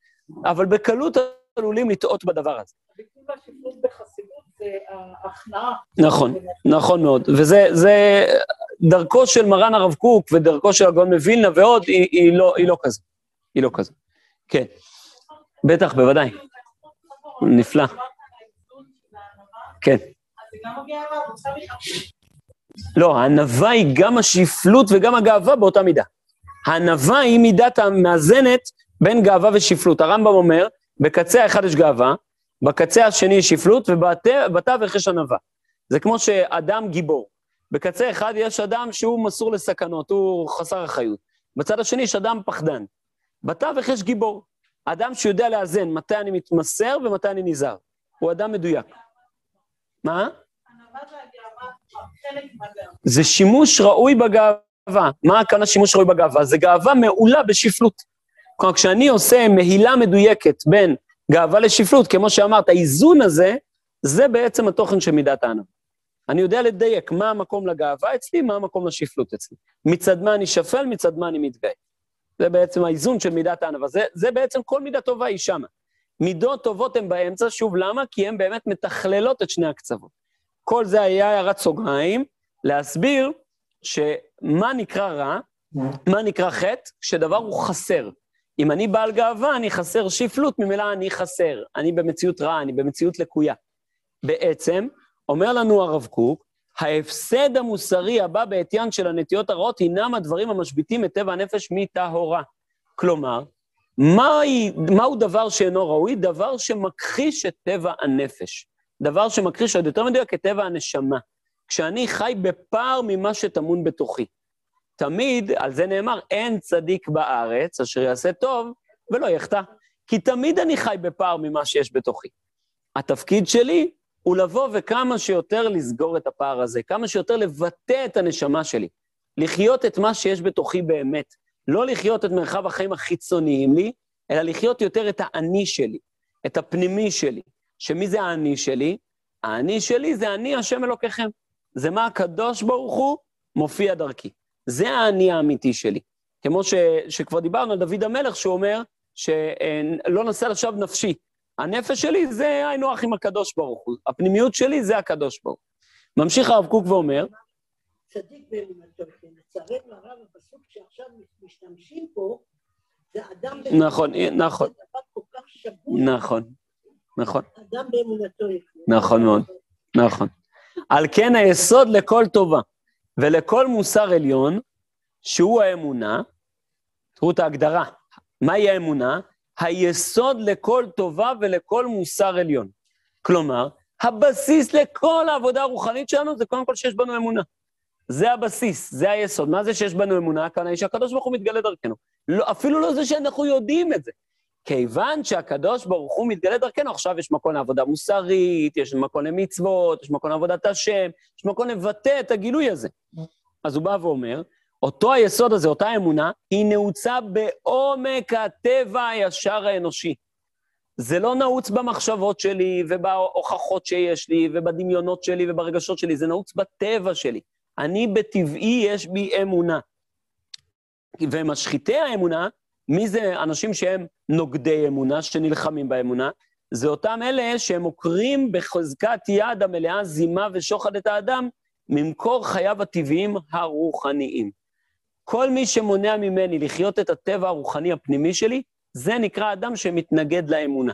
אבל בקלות עלולים לטעות בדבר הזה. ביטול השיפוט בחסידות זה ההכנעה. נכון, נכון מאוד. וזה דרכו של מרן הרב קוק ודרכו של הגאון מווילנה ועוד, היא, היא, לא, היא לא כזו. היא לא כזו. כן. בטח, בוודאי. נפלא. כן. לא, הענווה היא גם השפלות וגם הגאווה באותה מידה. הענווה היא מידת המאזנת בין גאווה ושפלות. הרמב"ם אומר, בקצה האחד יש גאווה, בקצה השני יש שפלות, ובתווך יש ענווה. זה כמו שאדם גיבור. בקצה אחד יש אדם שהוא מסור לסכנות, הוא חסר אחריות. בצד השני יש אדם פחדן. בתווך יש גיבור. אדם שיודע לאזן מתי אני מתמסר ומתי אני נזהר. הוא אדם מדויק. מה? זה שימוש ראוי בגאווה. מה הכוונה שימוש ראוי בגאווה? זה גאווה מעולה בשפלות. כלומר, כשאני עושה מהילה מדויקת בין גאווה לשפלות, כמו שאמרת, האיזון הזה, זה בעצם התוכן של מידת הענווה. אני יודע לדייק מה המקום לגאווה אצלי, מה המקום לשפלות אצלי. מצד מה אני שפל, מצד מה אני מתגאה. זה בעצם האיזון של מידת הענווה. זה, זה בעצם כל מידה טובה היא שמה. מידות טובות הן באמצע, שוב, למה? כי הן באמת מתכללות את שני הקצוות. כל זה היה הערת סוגריים, להסביר שמה נקרא רע, מה נקרא חטא, כשדבר הוא חסר. אם אני בעל גאווה, אני חסר שפלות, ממילא אני חסר. אני במציאות רעה, אני במציאות לקויה. בעצם, אומר לנו הרב קוק, ההפסד המוסרי הבא בעטיין של הנטיות הרעות הינם הדברים המשביתים את טבע הנפש מטהורה. כלומר, מהו דבר שאינו ראוי? דבר שמכחיש את טבע הנפש. דבר שמכחיש עוד יותר מדויק את טבע הנשמה. כשאני חי בפער ממה שטמון בתוכי. תמיד, על זה נאמר, אין צדיק בארץ אשר יעשה טוב ולא יחטא. כי תמיד אני חי בפער ממה שיש בתוכי. התפקיד שלי הוא לבוא וכמה שיותר לסגור את הפער הזה, כמה שיותר לבטא את הנשמה שלי, לחיות את מה שיש בתוכי באמת. לא לחיות את מרחב החיים החיצוניים לי, אלא לחיות יותר את האני שלי, את הפנימי שלי. שמי זה האני שלי? האני שלי זה אני השם אלוקיכם. זה מה הקדוש ברוך הוא מופיע דרכי. זה האני האמיתי שלי. כמו ש, שכבר דיברנו על דוד המלך, שהוא אומר שלא נעשה לשווא נפשי. הנפש שלי זה היינו הך עם הקדוש ברוך הוא. הפנימיות שלי זה הקדוש ברוך הוא. ממשיך הרב קוק ואומר, צדיק באמונתו, לצערנו הרב, הפסוק שעכשיו משתמשים פה, זה אדם... נכון, נכון. נכון, נכון. אדם באמונתו. נכון מאוד, נכון. על כן היסוד לכל טובה ולכל מוסר עליון, שהוא האמונה, תראו את ההגדרה, מהי האמונה? היסוד לכל טובה ולכל מוסר עליון. כלומר, הבסיס לכל העבודה הרוחנית שלנו זה קודם כל שיש בנו אמונה. זה הבסיס, זה היסוד. מה זה שיש בנו אמונה? הכוונה היא שהקדוש ברוך הוא מתגלה דרכנו. לא, אפילו לא זה שאנחנו יודעים את זה. כיוון שהקדוש ברוך הוא מתגלה דרכנו, עכשיו יש מקום לעבודה מוסרית, יש מקום למצוות, יש מקום לעבודת השם, יש מקום לבטא את הגילוי הזה. אז הוא בא ואומר, אותו היסוד הזה, אותה אמונה, היא נעוצה בעומק הטבע הישר האנושי. זה לא נעוץ במחשבות שלי ובהוכחות שיש לי ובדמיונות שלי וברגשות שלי, זה נעוץ בטבע שלי. אני בטבעי, יש בי אמונה. ומשחיתי האמונה, מי זה אנשים שהם נוגדי אמונה, שנלחמים באמונה? זה אותם אלה שהם עוקרים בחזקת יד המלאה זימה ושוחד את האדם ממקור חייו הטבעיים הרוחניים. כל מי שמונע ממני לחיות את הטבע הרוחני הפנימי שלי, זה נקרא אדם שמתנגד לאמונה.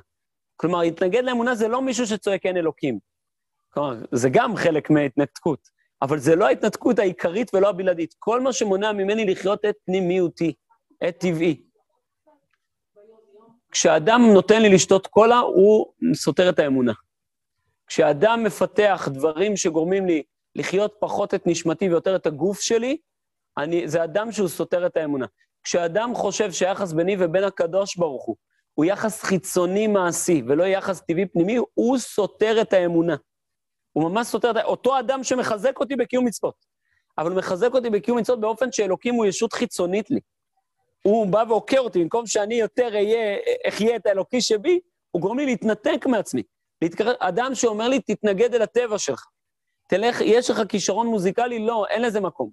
כלומר, להתנגד לאמונה זה לא מישהו שצועק אין אלוקים. כלומר, זה גם חלק מההתנתקות, אבל זה לא ההתנתקות העיקרית ולא הבלעדית. כל מה שמונע ממני לחיות את פנימיותי, את טבעי. כשאדם נותן לי לשתות קולה, הוא סותר את האמונה. כשאדם מפתח דברים שגורמים לי לחיות פחות את נשמתי ויותר את הגוף שלי, אני, זה אדם שהוא סותר את האמונה. כשאדם חושב שהיחס ביני ובין הקדוש ברוך הוא הוא יחס חיצוני מעשי ולא יחס טבעי פנימי, הוא סותר את האמונה. הוא ממש סותר את ה... אותו אדם שמחזק אותי בקיום מצוות. אבל הוא מחזק אותי בקיום מצוות באופן שאלוקים הוא ישות חיצונית לי. הוא בא ועוקר אותי, במקום שאני יותר אהיה, אחיה את האלוקי שבי, הוא גורם לי להתנתק מעצמי. להתקרב, אדם שאומר לי, תתנגד אל הטבע שלך. תלך, יש לך כישרון מוזיקלי? לא, אין לזה מקום.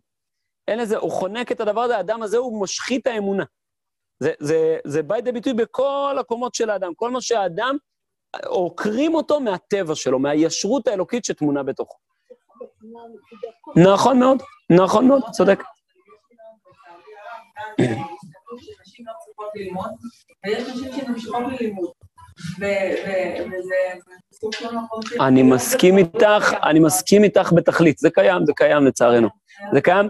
אין לזה, הוא חונק את הדבר הזה, האדם הזה הוא משחית האמונה. זה, זה, זה בא לידי ביטוי בכל הקומות של האדם. כל מה שהאדם, עוקרים אותו מהטבע שלו, מהישרות האלוקית שטמונה בתוכו. נכון מאוד, נכון מאוד, צודק. <coughs> <coughs> אני מסכים איתך, אני מסכים איתך בתכלית, זה קיים, זה קיים לצערנו. זה קיים.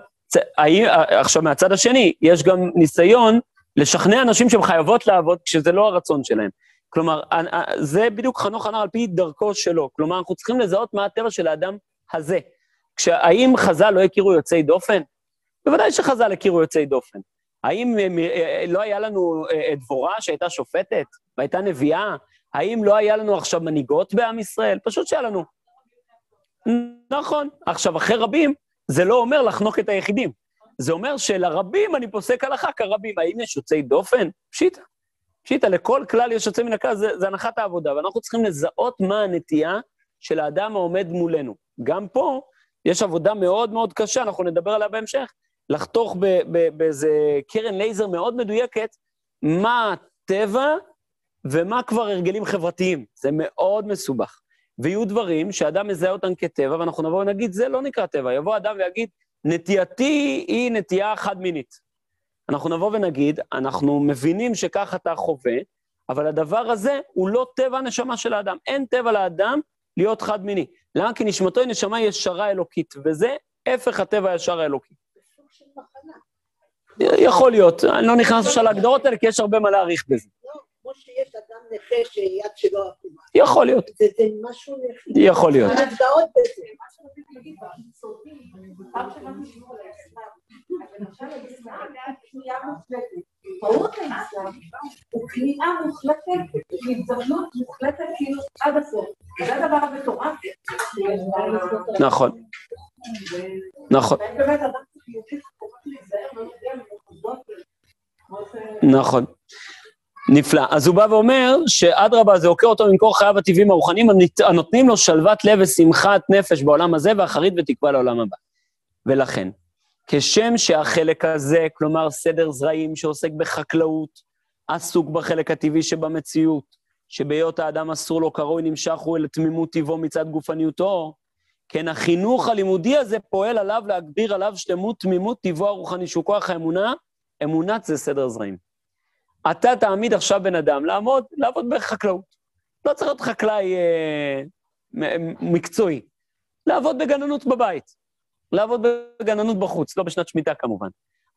עכשיו, מהצד השני, יש גם ניסיון לשכנע אנשים שהן חייבות לעבוד כשזה לא הרצון שלהם. כלומר, זה בדיוק חנוך ענה על פי דרכו שלו. כלומר, אנחנו צריכים לזהות מה הטבע של האדם הזה. האם חז"ל לא הכירו יוצאי דופן? בוודאי שחז"ל הכירו יוצאי דופן. האם אה, לא היה לנו אה, דבורה שהייתה שופטת והייתה נביאה? האם לא היה לנו עכשיו מנהיגות בעם ישראל? פשוט שהיה לנו. נכון. עכשיו, אחרי רבים, זה לא אומר לחנוק את היחידים. זה אומר שלרבים אני פוסק הלכה כרבים. האם יש יוצאי דופן? פשיטא. פשיטא, לכל כלל יש יוצא מן הכלל, זה, זה הנחת העבודה, ואנחנו צריכים לזהות מה הנטייה של האדם העומד מולנו. גם פה יש עבודה מאוד מאוד קשה, אנחנו נדבר עליה בהמשך, לחתוך באיזה קרן לייזר מאוד מדויקת, מה הטבע ומה כבר הרגלים חברתיים. זה מאוד מסובך. ויהיו דברים שאדם מזהה אותם כטבע, ואנחנו נבוא ונגיד, זה לא נקרא טבע. יבוא אדם ויגיד, נטייתי היא נטייה חד-מינית. אנחנו נבוא ונגיד, אנחנו מבינים שכך אתה חווה, אבל הדבר הזה הוא לא טבע הנשמה של האדם. אין טבע לאדם להיות חד-מיני. למה? כי נשמתו היא נשמה ישרה אלוקית, וזה הפך הטבע הישר האלוקי. יכול להיות, אני לא נכנס עכשיו להגדרות האלה, כי יש הרבה מה להעריך בזה. לא, כמו שיש אדם נכה שיד שלו עקומה. יכול להיות. זה משהו נכה. יכול להיות. להתגאות בזה. הוא כניעה מוחלטת, הזדמנות מוחלטת כאילו עד הסוף. זה הדבר המטורף. נכון. נכון. נכון. נפלא. אז הוא בא ואומר שאדרבה, זה עוקר אותו ממקור חייו הטבעיים הרוחניים הנותנים לו שלוות לב ושמחת נפש בעולם הזה ואחרית ותקווה לעולם הבא. ולכן, כשם שהחלק הזה, כלומר סדר זרעים שעוסק בחקלאות, עסוק בחלק הטבעי שבמציאות, שבהיות האדם אסור לו כראוי נמשך הוא אל תמימות טיבו מצד גופניותו, כן, החינוך הלימודי הזה פועל עליו להגביר עליו שלמות תמימות טיבו הרוחני, שהוא כוח האמונה, אמונת זה סדר זרעים. אתה תעמיד עכשיו בן אדם לעמוד, לעבוד בחקלאות. לא צריך להיות חקלאי אה, מקצועי. לעבוד בגננות בבית. לעבוד בגננות בחוץ, לא בשנת שמיטה כמובן.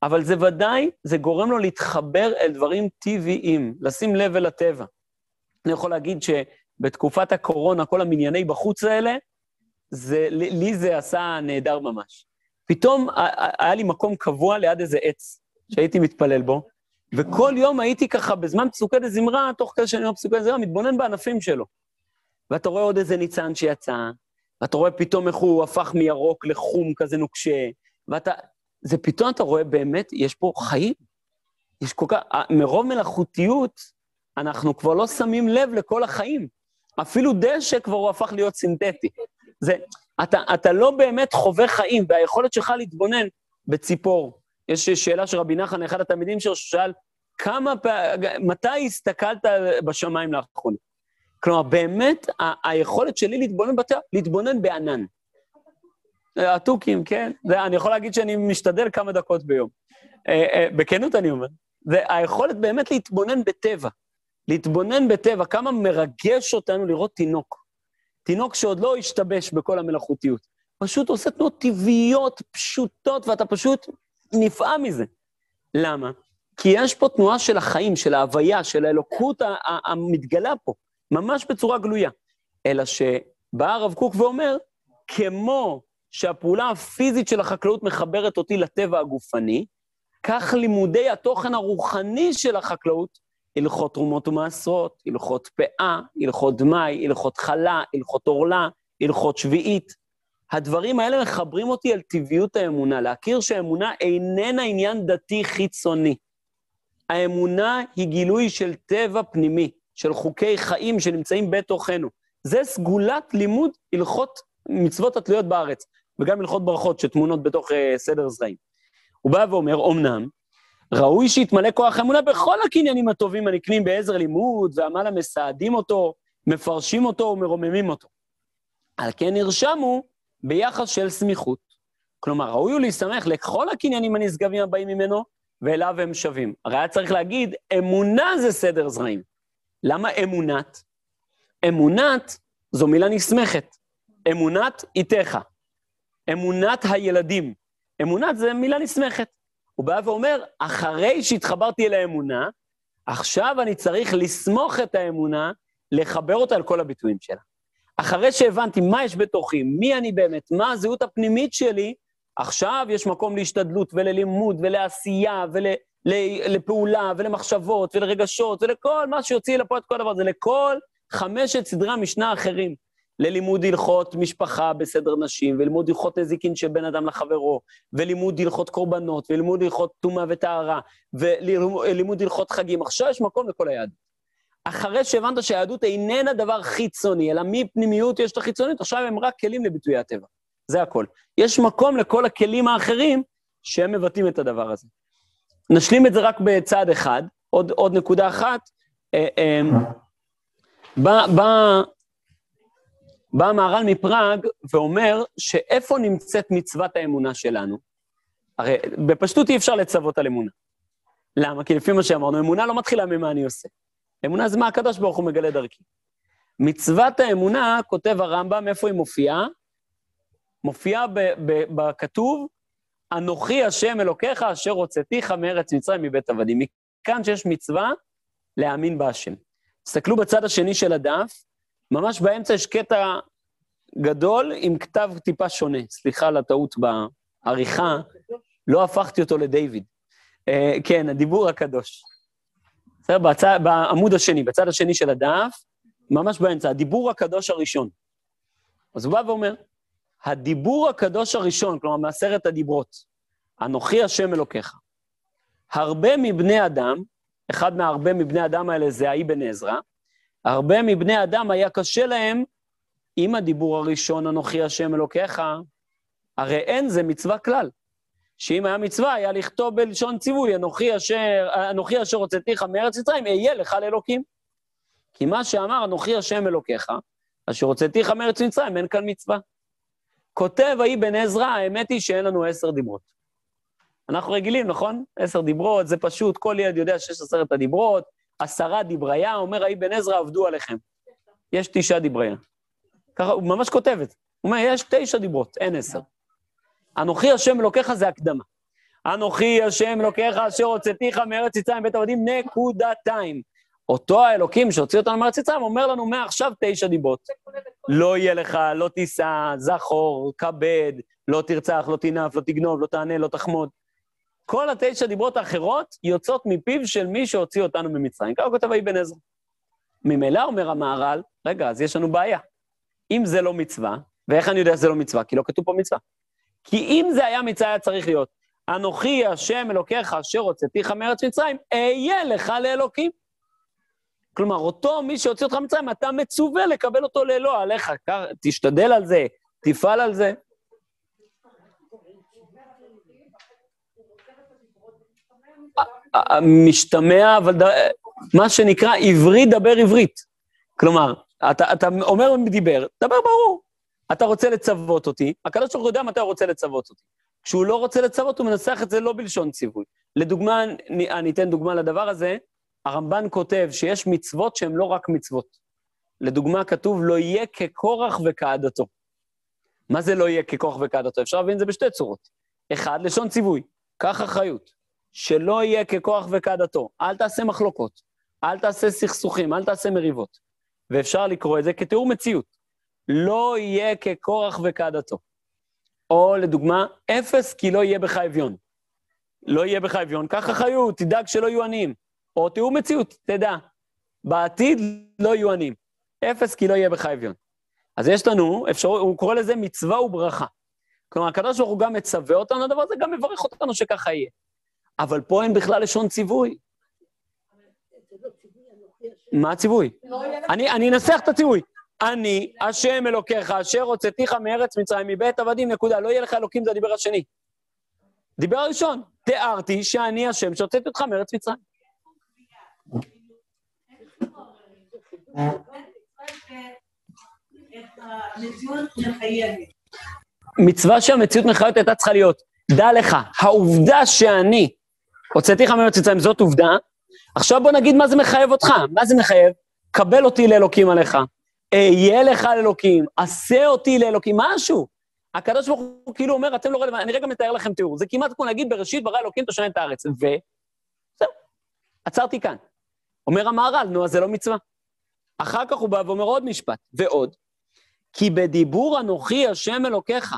אבל זה ודאי, זה גורם לו להתחבר אל דברים טבעיים, לשים לב אל הטבע. אני יכול להגיד שבתקופת הקורונה, כל המנייני בחוץ האלה, זה, לי זה עשה נהדר ממש. פתאום היה לי מקום קבוע ליד איזה עץ שהייתי מתפלל בו, וכל יום הייתי ככה, בזמן פסוקי דזמרה, תוך כדי שאני אומר פסוקי דזמרה, מתבונן בענפים שלו. ואתה רואה עוד איזה ניצן שיצא, ואתה רואה פתאום איך הוא הפך מירוק לחום כזה נוקשה, ואתה... זה פתאום אתה רואה באמת, יש פה חיים. יש כל כך... מרוב מלאכותיות, אנחנו כבר לא שמים לב לכל החיים. אפילו דשא כבר הוא הפך להיות סינתטי. זה, אתה, אתה לא באמת חווה חיים, והיכולת שלך להתבונן בציפור. יש שאלה של רבי נחמן, אחד התלמידים שלו, ששאל, כמה פעמים, מתי הסתכלת בשמיים לאחרונה? כלומר, באמת, ה- היכולת שלי להתבונן בתא, להתבונן בענן. התוכים, כן? זה, אני יכול להגיד שאני משתדל כמה דקות ביום. אה, אה, בכנות אני אומר. זה היכולת באמת להתבונן בטבע. להתבונן בטבע, כמה מרגש אותנו לראות תינוק. תינוק שעוד לא השתבש בכל המלאכותיות. פשוט עושה תנועות טבעיות, פשוטות, ואתה פשוט נפעם מזה. למה? כי יש פה תנועה של החיים, של ההוויה, של האלוקות המתגלה פה, ממש בצורה גלויה. אלא שבא הרב קוק ואומר, כמו שהפעולה הפיזית של החקלאות מחברת אותי לטבע הגופני, כך לימודי התוכן הרוחני של החקלאות, הלכות תרומות ומעשרות, הלכות פאה, הלכות דמאי, הלכות חלה, הלכות עורלה, הלכות שביעית. הדברים האלה מחברים אותי אל טבעיות האמונה, להכיר שהאמונה איננה עניין דתי חיצוני. האמונה היא גילוי של טבע פנימי, של חוקי חיים שנמצאים בתוכנו. זה סגולת לימוד הלכות מצוות התלויות בארץ, וגם הלכות ברכות שטמונות בתוך uh, סדר זרעים. הוא בא ואומר, אמנם, ראוי שיתמלא כוח אמונה בכל הקניינים הטובים הנקנים בעזר לימוד, ועמל המסעדים אותו, מפרשים אותו ומרוממים אותו. על כן נרשמו ביחס של סמיכות. כלומר, ראוי הוא להסתמך לכל הקניינים הנשגבים הבאים ממנו, ואליו הם שווים. הרי היה צריך להגיד, אמונה זה סדר זרעים. למה אמונת? אמונת זו מילה נסמכת. אמונת איתך. אמונת הילדים. אמונת זה מילה נסמכת. הוא בא ואומר, אחרי שהתחברתי אל האמונה, עכשיו אני צריך לסמוך את האמונה, לחבר אותה על כל הביטויים שלה. אחרי שהבנתי מה יש בתוכי, מי אני באמת, מה הזהות הפנימית שלי, עכשיו יש מקום להשתדלות וללימוד ולעשייה ולפעולה ולמחשבות ולרגשות ולכל מה שיוציא לפה את כל הדבר הזה, לכל חמשת סדרי המשנה האחרים. ללימוד הלכות משפחה בסדר נשים, ולימוד הלכות נזיקין של בן אדם לחברו, ולימוד הלכות קורבנות, ולימוד הלכות טומאה וטהרה, ולימוד הלכות חגים. עכשיו יש מקום לכל היהדות. אחרי שהבנת שהיהדות איננה דבר חיצוני, אלא מפנימיות יש את החיצונית, עכשיו הם רק כלים לביטויי הטבע. זה הכל. יש מקום לכל הכלים האחרים שהם מבטאים את הדבר הזה. נשלים את זה רק בצעד אחד, עוד, עוד נקודה אחת. אה, אה, בא, בא, בא המהר"ל מפראג ואומר שאיפה נמצאת מצוות האמונה שלנו? הרי בפשטות אי אפשר לצוות על אמונה. למה? כי לפי מה שאמרנו, אמונה לא מתחילה ממה אני עושה. אמונה זה מה הקדוש ברוך הוא מגלה דרכי. מצוות האמונה, כותב הרמב"ם, איפה היא מופיעה? מופיעה בכתוב, אנוכי השם אלוקיך אשר הוצאתיך מארץ מצרים מבית עבדים. מכאן שיש מצווה להאמין בהשם. תסתכלו בצד השני של הדף, ממש באמצע יש קטע גדול עם כתב טיפה שונה. סליחה על הטעות בעריכה, לא הפכתי אותו לדיוויד. Uh, כן, הדיבור הקדוש. בסדר, בעמוד השני, בצד השני של הדף, ממש באמצע, הדיבור הקדוש הראשון. אז הוא בא ואומר, הדיבור הקדוש הראשון, כלומר מעשרת הדיברות, אנוכי השם אלוקיך. הרבה מבני אדם, אחד מהרבה מבני אדם האלה זה האבן עזרא, הרבה מבני אדם היה קשה להם עם הדיבור הראשון, אנוכי השם אלוקיך, הרי אין זה מצווה כלל. שאם היה מצווה, היה לכתוב בלשון ציווי, אנוכי אשר, אנוכי אשר הוצאתיך מארץ מצרים, אהיה לך לאלוקים. כי מה שאמר, אנוכי השם אלוקיך, אשר הוצאתיך מארץ מצרים, אין כאן מצווה. כותב האבן עזרא, האמת היא שאין לנו עשר דיברות. אנחנו רגילים, נכון? עשר דיברות, זה פשוט, כל ילד יודע שיש עשרת הדיברות, עשרה דיבריה, אומר האבן עזרא, עבדו עליכם. יש תשעה דיבריה. ככה, הוא ממש כותב את זה. הוא אומר, יש תשע דיברות, אין עשר. אנוכי השם אלוקיך זה הקדמה. אנוכי השם אלוקיך אשר הוצאתיך מארץ מצרים בית עבדים, נקודתיים. אותו האלוקים שהוציא אותנו מארץ מצרים אומר לנו מעכשיו תשע דיבות. לא יהיה לך, לא תישא, זכור, כבד, לא תרצח, לא תנף, לא תגנוב, לא תענה, לא תחמוד. כל התשע דיברות האחרות יוצאות מפיו של מי שהוציא אותנו ממצרים. ככה כותב האבן עזרא. ממילא אומר המהר"ל, רגע, אז יש לנו בעיה. אם זה לא מצווה, ואיך אני יודע שזה לא מצווה? כי לא כתוב פה מצווה. כי אם זה היה מצווה, היה צריך להיות, אנוכי השם אלוקיך אשר הוצאתיך מארץ מצרים, אהיה לך לאלוקים. כלומר, אותו מי שהוציא אותך ממצרים, אתה מצווה לקבל אותו לאלוה עליך. תשתדל על זה, תפעל על זה. משתמע, אבל ד... מה שנקרא עברית, דבר עברית. כלומר, אתה, אתה אומר דיבר, דבר ברור. אתה רוצה לצוות אותי, הקדוש ברוך הוא יודע מתי הוא רוצה לצוות אותי. כשהוא לא רוצה לצוות, הוא מנסח את זה לא בלשון ציווי. לדוגמה, אני, אני אתן דוגמה לדבר הזה, הרמב"ן כותב שיש מצוות שהן לא רק מצוות. לדוגמה, כתוב, לא יהיה כקורח וכעדתו. מה זה לא יהיה כקורח וכעדתו? אפשר להבין את זה בשתי צורות. אחד, לשון ציווי, קח אחריות. שלא יהיה כקורח וכעדתו. אל תעשה מחלוקות, אל תעשה סכסוכים, אל תעשה מריבות. ואפשר לקרוא את זה כתיאור מציאות. לא יהיה כקורח וכעדתו. או לדוגמה, אפס כי לא יהיה בך אביון. לא יהיה בך אביון, קח אחריות, תדאג שלא יהיו עניים. או תיאור מציאות, תדע, בעתיד לא יהיו עניים. אפס כי לא יהיה בך אביון. אז יש לנו, אפשר, הוא קורא לזה מצווה וברכה. כלומר, הקדוש ברוך הוא גם מצווה אותנו לדבר הזה, גם מברך אותנו שככה יהיה. אבל פה אין בכלל לשון ציווי. מה הציווי? אני אנסח את הציווי. אני, השם אלוקיך, אשר הוצאתיך מארץ מצרים, מבית עבדים, נקודה. לא יהיה לך אלוקים, זה הדיבר השני. דיבר הראשון, תיארתי שאני השם שהוצאתי אותך מארץ מצרים. מצווה שהמציאות מחייבת הייתה צריכה להיות. דע לך, העובדה שאני הוצאתיך מארץ מצרים, זאת עובדה. עכשיו בוא נגיד מה זה מחייב אותך. מה זה מחייב? קבל אותי לאלוקים עליך. אהיה לך לאלוקים, עשה אותי לאלוקים, משהו. הקדוש ברוך הוא כאילו אומר, אתם לא רלוונטיים, אני רגע מתאר לכם תיאור. זה כמעט כמו להגיד, בראשית ברא אלוקים תשנה את הארץ. ו... זהו, עצרתי כאן. אומר המהר"ל, נו, אז זה לא מצווה. אחר כך הוא בא ואומר עוד משפט, ועוד, כי בדיבור אנוכי השם אלוקיך,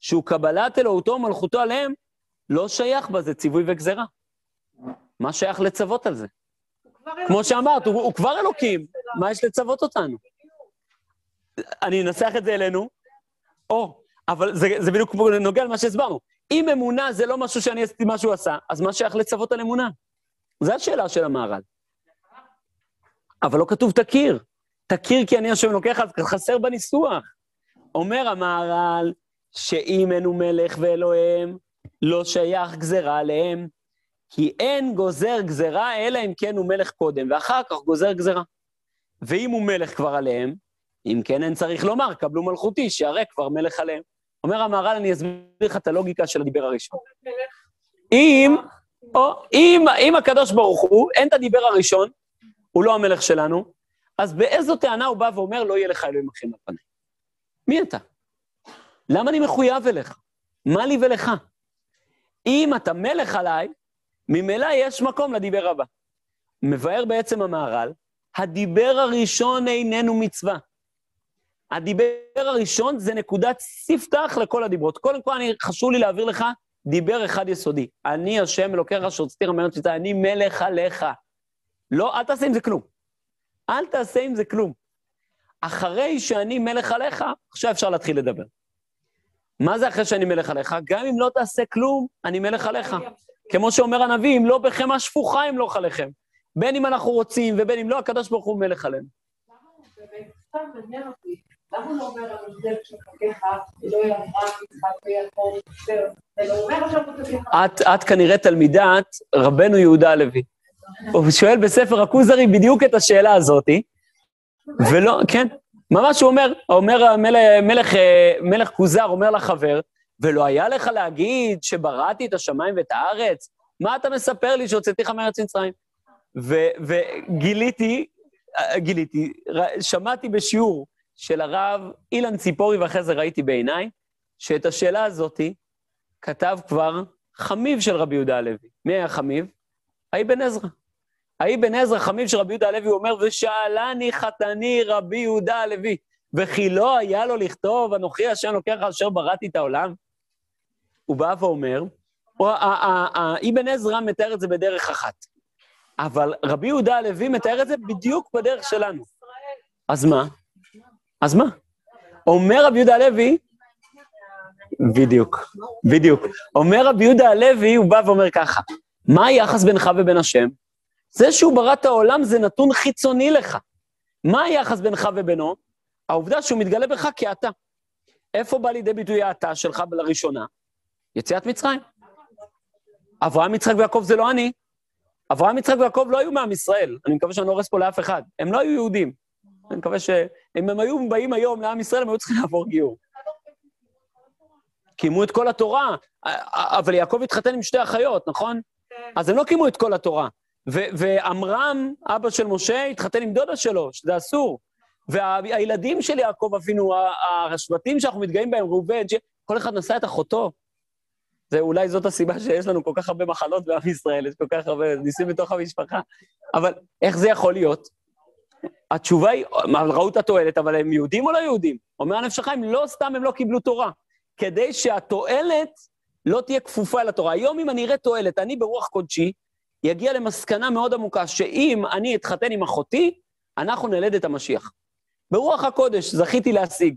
שהוא קבלת אלוהותו ומלכותו עליהם, לא שייך בזה ציווי וגזרה. מה שייך לצוות על זה? כמו שאמרת, הוא, הוא כבר אלוקים, מה יש לצוות אותנו? אני אנסח את זה אלינו, או, אבל זה, זה בדיוק נוגע למה שהסברנו. אם אמונה זה לא משהו שאני עשיתי מה שהוא עשה, אז מה שייך לצוות על אמונה? זו השאלה של המהר"ל. אבל לא כתוב תכיר. תכיר כי אני השם לוקח, אז חסר בניסוח. אומר המהר"ל, שאם אין הוא מלך ואלוהים, לא שייך גזרה עליהם, כי אין גוזר גזרה, אלא אם כן הוא מלך קודם, ואחר כך גוזר גזרה. ואם הוא מלך כבר עליהם, אם כן אין צריך לומר, קבלו מלכותי, שהרי כבר מלך עליהם. אומר המהר"ל, אני אסביר לך את הלוגיקה של הדיבר הראשון. אם, או, אם, אם הקדוש ברוך הוא, אין את הדיבר הראשון, הוא לא המלך שלנו, אז באיזו טענה הוא בא ואומר, לא יהיה לך אלוהים אחים על פניי? מי אתה? למה אני מחויב אליך? מה לי ולך? אם אתה מלך עליי, ממילא יש מקום לדיבר הבא. מבאר בעצם המהר"ל, הדיבר הראשון איננו מצווה. הדיבר הראשון זה נקודת ספתח לכל הדיברות. קודם כל, אני, חשוב לי להעביר לך דיבר אחד יסודי. אני השם אלוקיך שהוצאתיך מארץ מצרים, אני מלך עליך. לא, אל תעשה עם זה כלום. אל תעשה עם זה כלום. אחרי שאני מלך עליך, עכשיו אפשר להתחיל לדבר. מה זה אחרי שאני מלך עליך? גם אם לא תעשה כלום, אני מלך עליך. כמו שאומר הנביא, אם לא בחמאה שפוכה ימלוך עליכם. בין אם אנחנו רוצים ובין אם לא, הקדוש ברוך הוא מלך עלינו. למה הוא לא אומר המסגרת של חלקך, לא יאמרה יצחק ויעקב, את כנראה תלמידת רבנו יהודה הלוי. <laughs> הוא שואל בספר הכוזרי בדיוק את השאלה הזאתי, ולא, כן, ממש הוא אומר, אומר מלך, מלך כוזר אומר לחבר, ולא היה לך להגיד שבראתי את השמיים ואת הארץ? מה אתה מספר לי שהוצאתיך מארץ מצרים? וגיליתי, גיליתי, שמעתי בשיעור של הרב אילן ציפורי, ואחרי זה ראיתי בעיניי, שאת השאלה הזאתי כתב כבר חמיב של רבי יהודה הלוי. מי היה חמיב? האבן עזרא. האבן עזרא, חמיב של רבי יהודה הלוי, הוא אומר, ושאלני חתני רבי יהודה הלוי, וכי לא היה לו לכתוב, אנוכי השם לוקח אשר בראתי את העולם? הוא בא ואומר, אבן עזרא מתאר את זה בדרך אחת. אבל רבי יהודה הלוי מתאר את זה בדיוק בדרך שלנו. אז מה? אז מה? אומר רבי יהודה הלוי, בדיוק, בדיוק. אומר רבי יהודה הלוי, הוא בא ואומר ככה, מה היחס בינך ובין השם? זה שהוא ברא את העולם זה נתון חיצוני לך. מה היחס בינך ובינו? העובדה שהוא מתגלה בך כאתה. איפה בא לידי ביטוי האתה שלך לראשונה? יציאת מצרים. אברהם, יצחק ויעקב זה לא אני. אברהם, יצחק ויעקב לא היו מעם ישראל. אני מקווה שאני לא הורס פה לאף אחד. הם לא היו יהודים. אני מקווה שאם הם היו באים היום לעם ישראל, הם היו צריכים לעבור גיור. קיימו את כל התורה, אבל יעקב התחתן עם שתי אחיות, נכון? כן. אז הם לא קיימו את כל התורה. ועמרם, אבא של משה, התחתן עם דודה שלו, שזה אסור. והילדים של יעקב אבינו, השבטים שאנחנו מתגאים בהם, ראובן, כל אחד נשא את אחותו. זה אולי זאת הסיבה שיש לנו כל כך הרבה מחלות בעם ישראל, יש כל כך הרבה ניסים בתוך המשפחה. אבל איך זה יכול להיות? התשובה היא, ראו את התועלת, אבל הם יהודים או לא יהודים? אומר הנפש החיים, לא סתם הם לא קיבלו תורה, כדי שהתועלת לא תהיה כפופה אל התורה. היום אם אני אראה תועלת, אני ברוח קודשי, יגיע למסקנה מאוד עמוקה, שאם אני אתחתן עם אחותי, אנחנו נלד את המשיח. ברוח הקודש זכיתי להשיג.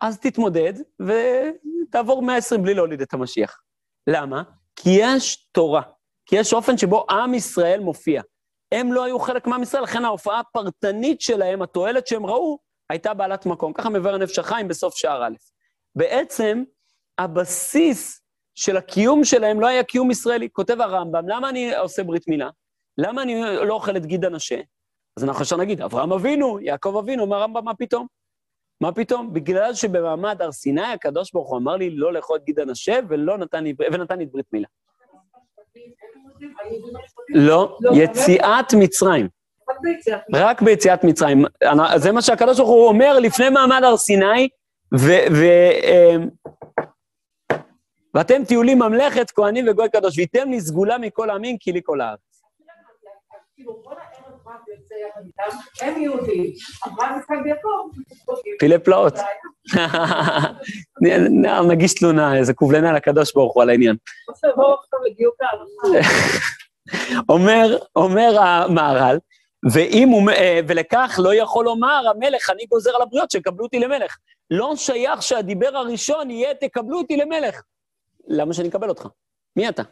אז תתמודד ותעבור 120 בלי להוליד את המשיח. למה? כי יש תורה, כי יש אופן שבו עם ישראל מופיע. הם לא היו חלק מעם ישראל, לכן ההופעה הפרטנית שלהם, התועלת שהם ראו, הייתה בעלת מקום. ככה מבאר נפש החיים בסוף שער א'. בעצם, הבסיס של הקיום שלהם לא היה קיום ישראלי. כותב הרמב"ם, למה אני עושה ברית מילה? למה אני לא אוכל את גיד הנשה? אז אנחנו עכשיו נגיד, אברהם אבינו, יעקב אבינו, אומר הרמב"ם, מה פתאום? מה פתאום? בגלל שבמעמד הר סיני הקדוש ברוך הוא אמר לי לא לאכול את גיד הנשה ולא נתן לי, ונתן לי ברית מילה. לא, יציאת מצרים. רק ביציאת מצרים. זה מה שהקדוש ברוך הוא אומר לפני מעמד הר סיני, אמ, ואתם תהיו לי ממלכת כהנים וגוי קדוש, וייתם לי סגולה מכל העמים כי לי כל הארץ. הם יהודים, אברהם יצחק ויעקב. פילי פלאות. <laughs> נגיש תלונה, איזה קובלנה לקדוש ברוך הוא על העניין. <laughs> אומר, אומר המהר"ל, ואם הוא, אה, ולכך לא יכול לומר המלך, אני גוזר על הבריות שקבלו אותי למלך. לא שייך שהדיבר הראשון יהיה, תקבלו אותי למלך. למה שאני אקבל אותך? מי אתה?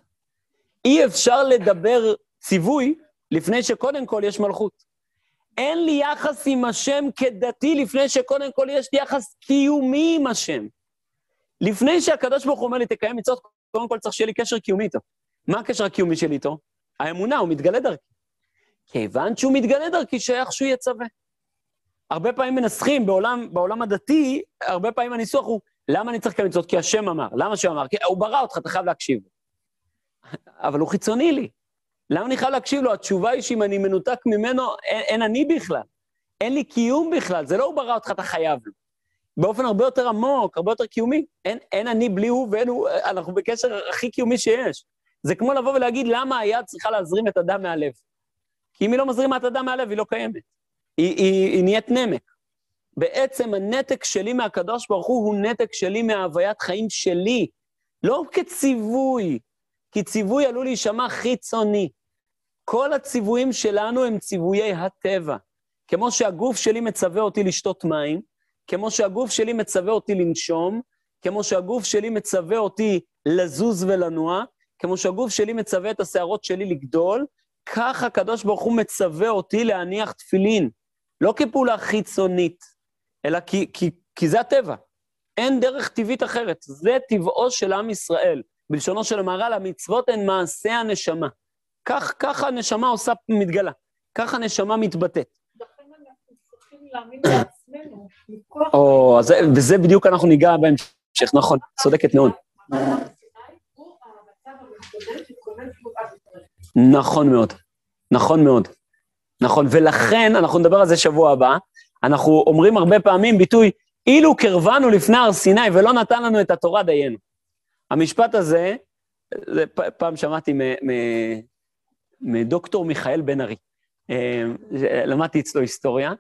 אי אפשר לדבר ציווי לפני שקודם כל יש מלכות. אין לי יחס עם השם כדתי לפני שקודם כל יש לי יחס קיומי עם השם. לפני שהקדוש ברוך הוא אומר לי, תקיים מצוות, קודם כל צריך שיהיה לי קשר קיומי איתו. מה הקשר הקיומי שלי איתו? האמונה, הוא מתגלה דרכי. כיוון שהוא מתגלה דרכי, שייך שהוא יצווה. הרבה פעמים מנסחים בעולם, בעולם הדתי, הרבה פעמים הניסוח הוא, למה אני צריך לקיים מצוות? כי השם אמר. למה השם אמר? כי הוא ברא אותך, אתה חייב להקשיב. אבל הוא חיצוני לי. למה אני חייב להקשיב לו? התשובה היא שאם אני מנותק ממנו, אין, אין אני בכלל. אין לי קיום בכלל, זה לא הוא ברא אותך, אתה חייב לו. באופן הרבה יותר עמוק, הרבה יותר קיומי. אין, אין אני בלי הוא ואין הוא, אנחנו בקשר הכי קיומי שיש. זה כמו לבוא ולהגיד למה היד צריכה להזרים את הדם מהלב. כי אם היא לא מזרימה את הדם מהלב, היא לא קיימת. היא, היא, היא נהיית נמק. בעצם הנתק שלי מהקדוש ברוך הוא הוא נתק שלי מההוויית חיים שלי, לא כציווי, כי ציווי עלול להישמע חיצוני. כל הציוויים שלנו הם ציוויי הטבע. כמו שהגוף שלי מצווה אותי לשתות מים, כמו שהגוף שלי מצווה אותי לנשום, כמו שהגוף שלי מצווה אותי לזוז ולנוע, כמו שהגוף שלי מצווה את השערות שלי לגדול, כך הקדוש ברוך הוא מצווה אותי להניח תפילין. לא כפעולה חיצונית, אלא כי, כי, כי זה הטבע. אין דרך טבעית אחרת. זה טבעו של עם ישראל. בלשונו של המהר"ל, המצוות הן מעשה הנשמה. כך, כך הנשמה עושה, מתגלה. כך הנשמה מתבטאת. או, וזה בדיוק אנחנו ניגע בהמשך, נכון, צודקת מאוד. נכון מאוד, נכון מאוד. נכון, ולכן, אנחנו נדבר על זה שבוע הבא, אנחנו אומרים הרבה פעמים ביטוי, אילו קרבנו לפני הר סיני ולא נתן לנו את התורה דיינו. המשפט הזה, זה פעם שמעתי מדוקטור מיכאל בן ארי. אה, למדתי אצלו היסטוריה,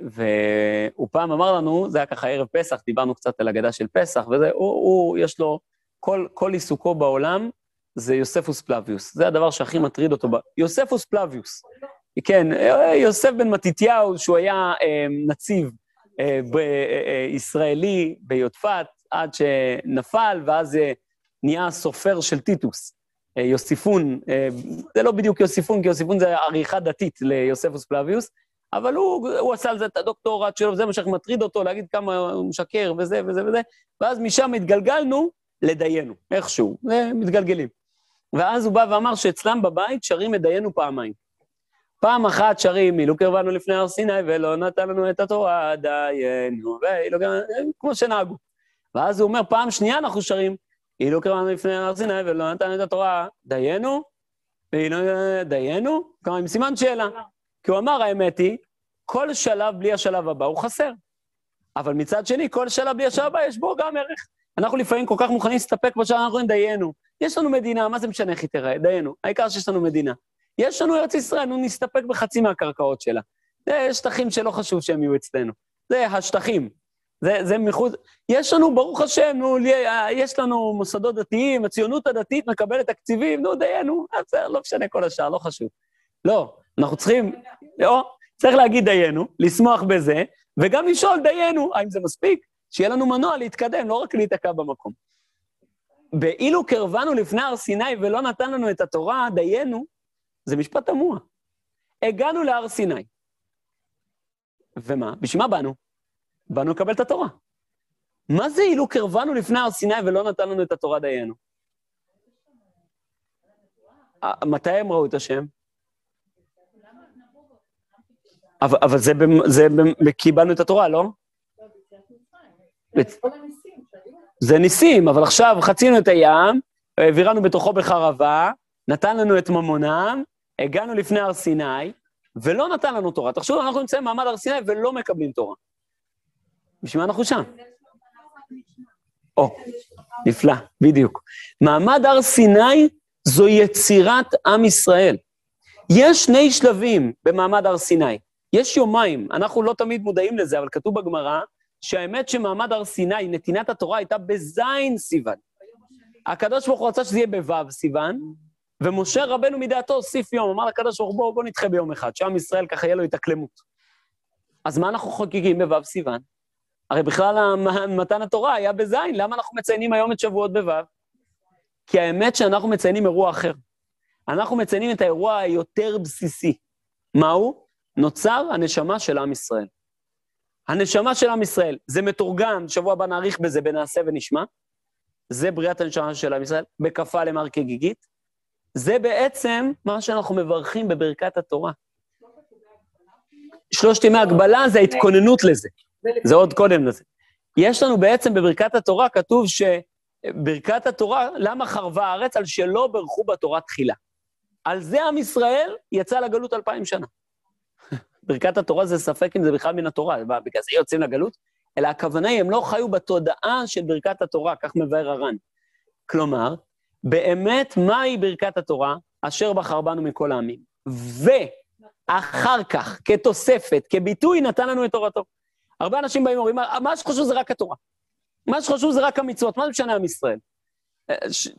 והוא פעם אמר לנו, זה היה ככה ערב פסח, דיברנו קצת על הגדה של פסח, וזה, הוא, הוא יש לו, כל, כל עיסוקו בעולם זה יוספוס פלביוס. זה הדבר שהכי מטריד אותו. ב... יוספוס פלביוס. כן, יוסף בן מתתיהו, שהוא היה אה, נציב אה, אה, אה, ישראלי ביודפת, עד שנפל, ואז אה, נהיה סופר של טיטוס. אה, יוסיפון, אה, זה לא בדיוק יוסיפון, כי יוסיפון זה עריכה דתית ליוספוס פלביוס, אבל הוא, הוא עשה על זה את הדוקטורט שלו, וזה מה שמטריד אותו, להגיד כמה הוא משקר וזה וזה וזה, ואז משם התגלגלנו לדיינו, איכשהו, מתגלגלים. ואז הוא בא ואמר שאצלם בבית שרים את דיינו פעמיים. פעם אחת שרים, מילו קרבנו לפני הר סיני ולא נתן לנו את התורה, דיינו, ואילו כמו שנהגו. ואז הוא אומר, פעם שנייה אנחנו שרים, אילו קרבנו לפני הר סיני ולא נתן את התורה, דיינו, ואילו דיינו, כלומר עם סימן שאלה. כי הוא אמר, האמת היא, כל שלב בלי השלב הבא הוא חסר. אבל מצד שני, כל שלב בלי השלב הבא יש בו גם ערך. אנחנו לפעמים כל כך מוכנים להסתפק בשלב, אנחנו אומרים, דיינו. יש לנו מדינה, מה זה משנה איך היא תראה? דיינו. העיקר שיש לנו מדינה. יש לנו ארץ ישראל, נו, נסתפק בחצי מהקרקעות שלה. זה שטחים שלא חשוב שהם יהיו אצלנו. זה השטחים. זה, זה מחוץ... יש לנו, ברוך השם, נו, יש לנו מוסדות דתיים, הציונות הדתית מקבלת תקציבים, נו, דיינו, בסדר, לא משנה כל השאר, לא חשוב. לא, אנחנו צריכים, לא, צריך להגיד דיינו, לשמוח בזה, וגם לשאול דיינו, האם זה מספיק? שיהיה לנו מנוע להתקדם, לא רק להיתקע במקום. באילו קרבנו לפני הר סיני ולא נתן לנו את התורה, דיינו, זה משפט תמוה. הגענו להר סיני. ומה? בשביל מה באנו? באנו לקבל את התורה. מה זה אילו קרבנו לפני הר סיני ולא נתן לנו את התורה דיינו? מתי הם ראו את השם? אבל, זה, זה, קיבלנו את התורה, לא? זה ניסים, אבל עכשיו חצינו את הים, העבירנו בתוכו בחרבה, נתן לנו את ממונם, הגענו לפני הר סיני, ולא נתן לנו תורה. תחשבו, אנחנו נמצאים במעמד הר סיני ולא מקבלים תורה. בשביל מה אנחנו שם? או, נפלא, בדיוק. מעמד הר סיני זו יצירת עם ישראל. יש שני שלבים במעמד הר סיני. יש יומיים, אנחנו לא תמיד מודעים לזה, אבל כתוב בגמרא שהאמת שמעמד הר סיני, נתינת התורה הייתה בזין סיוון. הקדוש ברוך הוא רצה שזה יהיה בו' סיוון, ומשה רבנו מדעתו הוסיף יום, אמר לקדוש ברוך הוא, בוא, בוא נדחה ביום אחד, שעם ישראל ככה יהיה לו התאקלמות. אז מה אנחנו חוגגים בו' סיוון? הרי בכלל מתן התורה היה בזין, למה אנחנו מציינים היום את שבועות בו'? כי האמת שאנחנו מציינים אירוע אחר. אנחנו מציינים את האירוע היותר בסיסי. מהו? נוצר הנשמה של עם ישראל. הנשמה של עם ישראל, זה מתורגם, שבוע הבא נאריך בזה בנעשה ונשמע, זה בריאת הנשמה של עם ישראל, בכפה למר כגיגית. זה בעצם מה שאנחנו מברכים בברכת התורה. שלושת ימי הגבלה זה ההתכוננות לזה, זה עוד קודם לזה. יש לנו בעצם בברכת התורה, כתוב שברכת התורה, למה חרבה הארץ? על שלא ברכו בתורה תחילה. על זה עם ישראל יצא לגלות אלפיים שנה. <laughs> ברכת התורה זה ספק אם זה בכלל מן התורה, בגלל זה יוצאים לגלות, אלא הכוונה היא, הם לא חיו בתודעה של ברכת התורה, כך מבאר הר"ן. כלומר, באמת, מהי ברכת התורה? אשר בחר בנו מכל העמים. ואחר כך, כתוספת, כביטוי, נתן לנו את תורתו. הרבה אנשים באים ואומרים, מה שחשוב זה רק התורה. מה שחשוב זה רק המצוות, מה זה משנה עם ישראל? אה,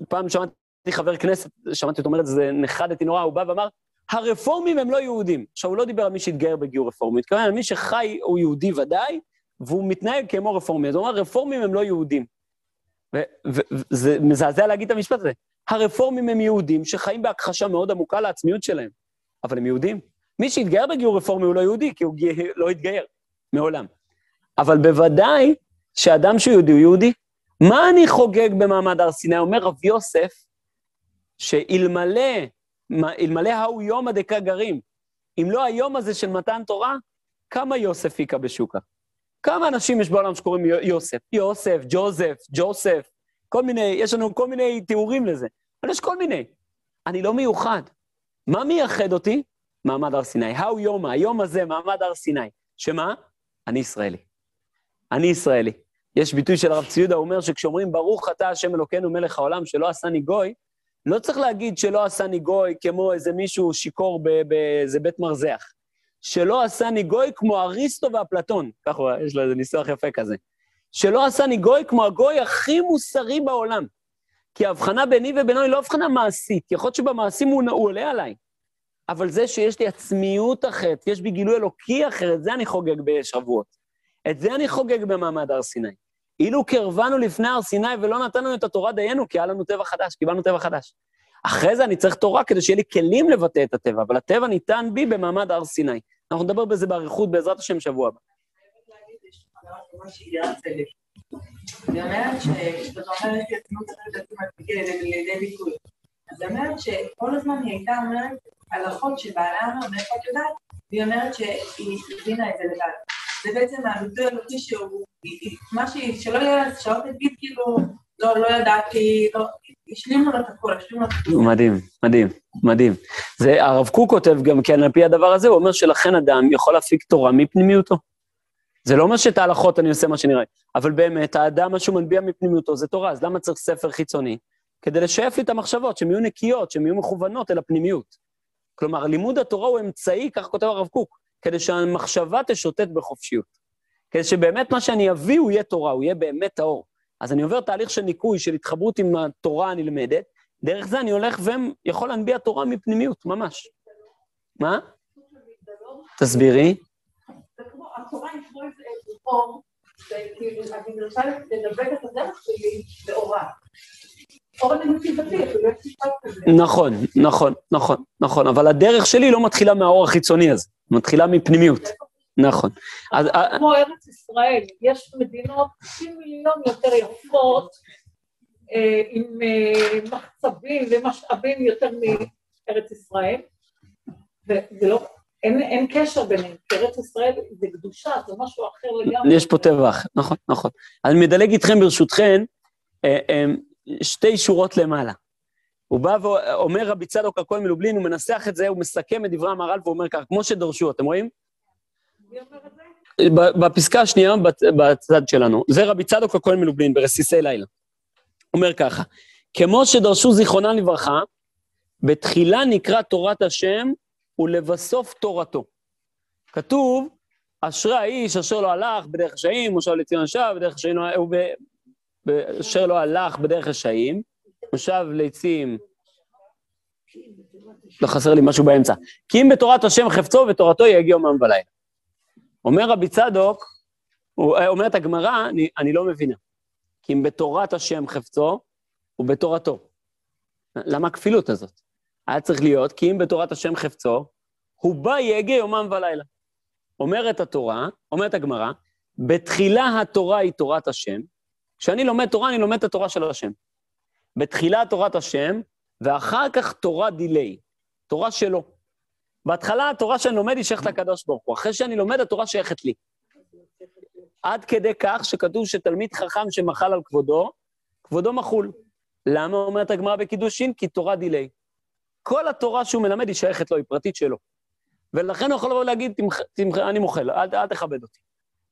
פעם שמעתי חבר כנסת, שמעתי אותו אומר את זה, נחדתי נורא, הוא בא ואמר, הרפורמים הם לא יהודים. עכשיו, הוא לא דיבר על מי שהתגייר בגיור רפורמי, הוא התכוון על מי שחי הוא יהודי ודאי, והוא מתנהג כמו רפורמי. אז הוא אמר, רפורמים הם לא יהודים. וזה מזעזע להגיד את המשפט הזה. הרפורמים הם יהודים שחיים בהכחשה מאוד עמוקה לעצמיות שלהם, אבל הם יהודים. מי שהתגייר בגיור רפורמי הוא לא יהודי, כי הוא לא התגייר, מעולם. אבל בוודאי שאדם שהוא יהודי הוא יהודי. מה אני חוגג במעמד הר סיני? אומר רב יוסף, שאלמלא אלמלא ההוא יומא דקה גרים, אם לא היום הזה של מתן תורה, כמה יוסף היכה בשוקה? כמה אנשים יש בעולם שקוראים יוסף? יוסף, ג'וזף, ג'וסף, כל מיני, יש לנו כל מיני תיאורים לזה, אבל יש כל מיני. אני לא מיוחד. מה מייחד אותי? מעמד הר סיני. ההוא יומא, היום הזה, מעמד הר סיני. שמה? אני ישראלי. אני ישראלי. יש ביטוי של הרב ציודה, הוא אומר שכשאומרים ברוך אתה השם אלוקינו מלך העולם שלא עשני גוי, לא צריך להגיד שלא עשני גוי כמו איזה מישהו שיכור באיזה בית מרזח. שלא עשני גוי כמו אריסטו ואפלטון, ככה יש לו איזה ניסוח יפה כזה. שלא עשני גוי כמו הגוי הכי מוסרי בעולם. כי ההבחנה ביני ובינו היא לא הבחנה מעשית. יכול להיות שבמעשים הוא, הוא עולה עליי. אבל זה שיש לי עצמיות אחרת, יש בי גילוי אלוקי אחר, את זה אני חוגג בשבועות. את זה אני חוגג במעמד הר סיני. אילו קרבנו לפני הר סיני ולא נתנו את התורה דיינו, כי היה לנו טבע חדש, קיבלנו טבע חדש. אחרי זה אני צריך תורה כדי שיהיה לי כלים לבטא את הטבע, אבל הטבע ניתן בי במעמד הר סיני. אנחנו נדבר בזה באריכות, בעזרת השם, שבוע הבא. אני אומרת שכשאת אומרת שהציונות צריך לידי ביטוי. אז היא אומרת שכל הזמן היא הייתה אומרת הלכות שבעלה אומר, מאיפה את יודעת? והיא אומרת שהיא הבינה את זה לבד. זה בעצם הביטוי אלוקי שהוא, מה שהיא, שלא יהיה, שלא תגיד כאילו, לא, לא ידעתי, לא, השלימו לו את הכול, השלימו לו את הכול. מדהים, מדהים, מדהים. זה, הרב קוק כותב גם כן על פי הדבר הזה, הוא אומר שלכן אדם יכול להפיק תורה מפנימיותו. זה לא אומר שאת ההלכות אני עושה מה שנראה, אבל באמת, האדם, מה שהוא מנביע מפנימיותו זה תורה, אז למה צריך ספר חיצוני? כדי לשייף לי את המחשבות, שהן יהיו נקיות, שהן יהיו מכוונות אל הפנימיות. כלומר, לימוד התורה הוא אמצעי, כך כותב הרב קוק, כדי שהמחשבה תשוטט בחופשיות. כדי שבאמת מה שאני אביא הוא יהיה תורה, הוא יהיה באמת האור. אז אני עובר תהליך של ניקוי, של התחברות עם התורה הנלמדת, דרך זה אני הולך ויכול להנביע תורה מפנימיות, ממש. מה? תסבירי. התורה היא כמו איזה אור, וכאילו, אני מנסה לנווט את הדרך שלי לאורה. נכון, נכון, נכון, נכון, אבל הדרך שלי לא מתחילה מהאור החיצוני הזה, מתחילה מפנימיות. נכון. כמו ארץ ישראל, יש מדינות 90 מיליון יותר יפות, אה, עם אה, מחצבים ומשאבים יותר מארץ ישראל, וזה לא, אין, אין קשר ביניהם, כי ארץ ישראל זה קדושה, זה משהו אחר לגמרי. יש פה טבע אחר, נכון, נכון. אני מדלג איתכם ברשותכם, אה, שתי שורות למעלה. הוא בא ואומר רבי צדוק הכהן מלובלין, הוא מנסח את זה, הוא מסכם את דברי המהר"ל ואומר כך, כמו שדרשו, אתם רואים? בפסקה השנייה, בצד שלנו, זה רבי צדוק הכהן מלובלין ברסיסי לילה. אומר ככה, כמו שדרשו זיכרונם לברכה, בתחילה נקרא תורת השם ולבסוף תורתו. כתוב, אשרי האיש אשר לא הלך בדרך רשעים, מושב לציון שב, בדרך רשעים, הוא אשר לא הלך בדרך רשעים, מושב ליצים, לא חסר לי משהו באמצע. כי אם בתורת השם חפצו ותורתו יגיע יומם ולילה. אומר רבי צדוק, אה, אומרת הגמרא, אני, אני לא מבינה. כי אם בתורת השם חפצו, ובתורתו. למה הכפילות הזאת? היה צריך להיות, כי אם בתורת השם חפצו, הוא בא יגיע יומם ולילה. אומרת התורה, אומרת הגמרא, בתחילה התורה היא תורת השם, כשאני לומד תורה, אני לומד את התורה של השם. בתחילה תורת השם, ואחר כך תורה דיליי, תורה שלו. בהתחלה התורה שאני לומד היא שייכת לקדוש ברוך הוא, אחרי שאני לומד התורה שייכת לי. עד כדי כך שכתוב שתלמיד חכם שמחל על כבודו, כבודו מחול. למה אומרת הגמרא בקידושין? כי תורה דיליי. כל התורה שהוא מלמד היא שייכת לו, היא פרטית שלו. ולכן הוא יכול לבוא ולהגיד, תמח, תמח, אני מוחל, אל, אל תכבד אותי.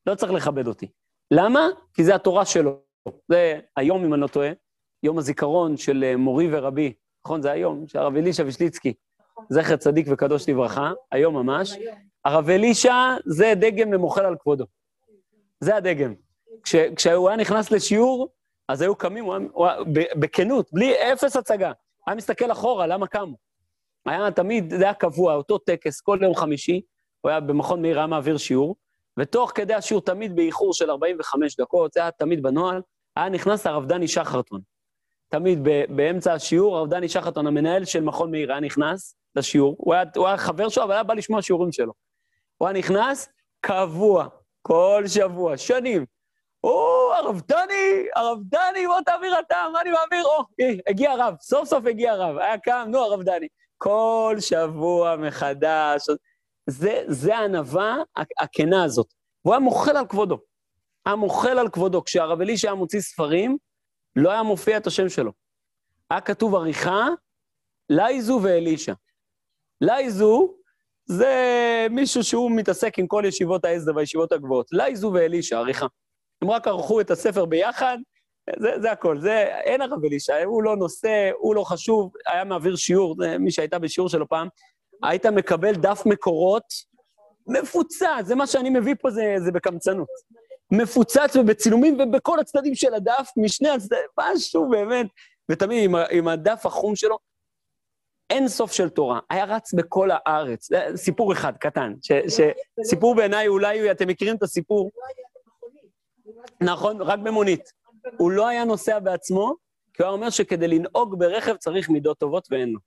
לא צריך לכבד אותי. למה? כי זה התורה שלו. זה היום, אם אני לא טועה, יום הזיכרון של אה, מורי ורבי, נכון? זה היום, של הרב אלישע וישליצקי, זכר צדיק וקדוש לברכה, היום ממש. הרב אלישע זה דגם למוחל על כבודו. זה הדגם. כש, כשהוא היה נכנס לשיעור, אז היו קמים, הוא היה, הוא היה בכנות, בלי אפס הצגה. היה מסתכל אחורה, למה קמו? היה תמיד, זה היה קבוע, אותו טקס, כל יום חמישי, הוא היה במכון מאיר, היה מעביר שיעור, ותוך כדי השיעור, תמיד באיחור של 45 דקות, זה היה תמיד בנוהל, היה נכנס הרב דני שחרטון. תמיד באמצע השיעור, הרב דני שחרטון, המנהל של מכון מאיר, היה נכנס לשיעור, הוא היה, הוא היה חבר שלו, אבל היה בא לשמוע שיעורים שלו. הוא היה נכנס קבוע, כל שבוע, שנים. או, הרב דני, הרב דני, בוא תעביר אתה, מה אני מעביר? או, הגיע הרב, סוף סוף הגיע הרב, היה קם, נו, הרב דני. כל שבוע מחדש. זה, זה הענווה הכנה הזאת. והוא היה מוחל על כבודו. היה מוחל על כבודו. כשהרב אלישע היה מוציא ספרים, לא היה מופיע את השם שלו. היה כתוב עריכה, לייזו ואלישע. לייזו זה מישהו שהוא מתעסק עם כל ישיבות העזר והישיבות הגבוהות. לייזו ואלישע, עריכה. הם רק ערכו את הספר ביחד, זה, זה הכל. זה, אין הרב אלישע, הוא לא נושא, הוא לא חשוב, היה מעביר שיעור, מי שהייתה בשיעור שלו פעם, היית מקבל דף מקורות מפוצץ, זה מה שאני מביא פה, זה, זה בקמצנות. מפוצץ ובצילומים ובכל הצדדים של הדף, משני הצדדים, משהו באמת, ותמיד עם, עם הדף החום שלו, אין סוף של תורה. היה רץ בכל הארץ. סיפור אחד, קטן. ש, ש, סיפור בעיניי, אולי אתם מכירים את הסיפור? נכון, רק במונית. הוא לא היה נוסע בעצמו, כי הוא היה אומר שכדי לנהוג ברכב צריך מידות טובות ואין לו.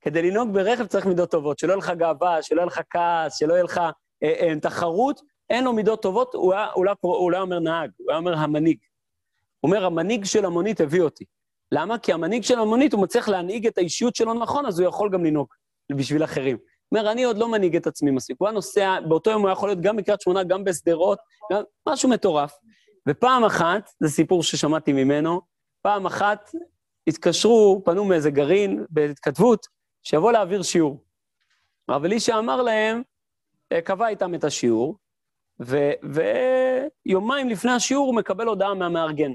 כדי לנהוג ברכב צריך מידות טובות, שלא יהיה לך גאווה, שלא יהיה לך כעס, שלא יהיה לך אה, אה, תחרות, אין לו מידות טובות, הוא היה, הוא, לא, הוא לא אומר נהג, הוא היה אומר המנהיג. הוא אומר, המנהיג של המונית הביא אותי. למה? כי המנהיג של המונית, הוא מצליח להנהיג את האישיות שלו נכון, אז הוא יכול גם לנהוג בשביל אחרים. הוא אומר, אני עוד לא מנהיג את עצמי מספיק. הוא היה נוסע, באותו יום הוא יכול להיות גם בקריית שמונה, גם בשדרות, גם משהו מטורף. ופעם אחת, זה סיפור ששמעתי ממנו, פעם אחת התקשרו, פנו מאיזה גרעין בהתכתבות, שיבוא להעביר שיעור. הרב אלישע אמר להם, אה, קבע איתם את השיעור, ויומיים לפני השיעור הוא מקבל הודעה מהמארגן.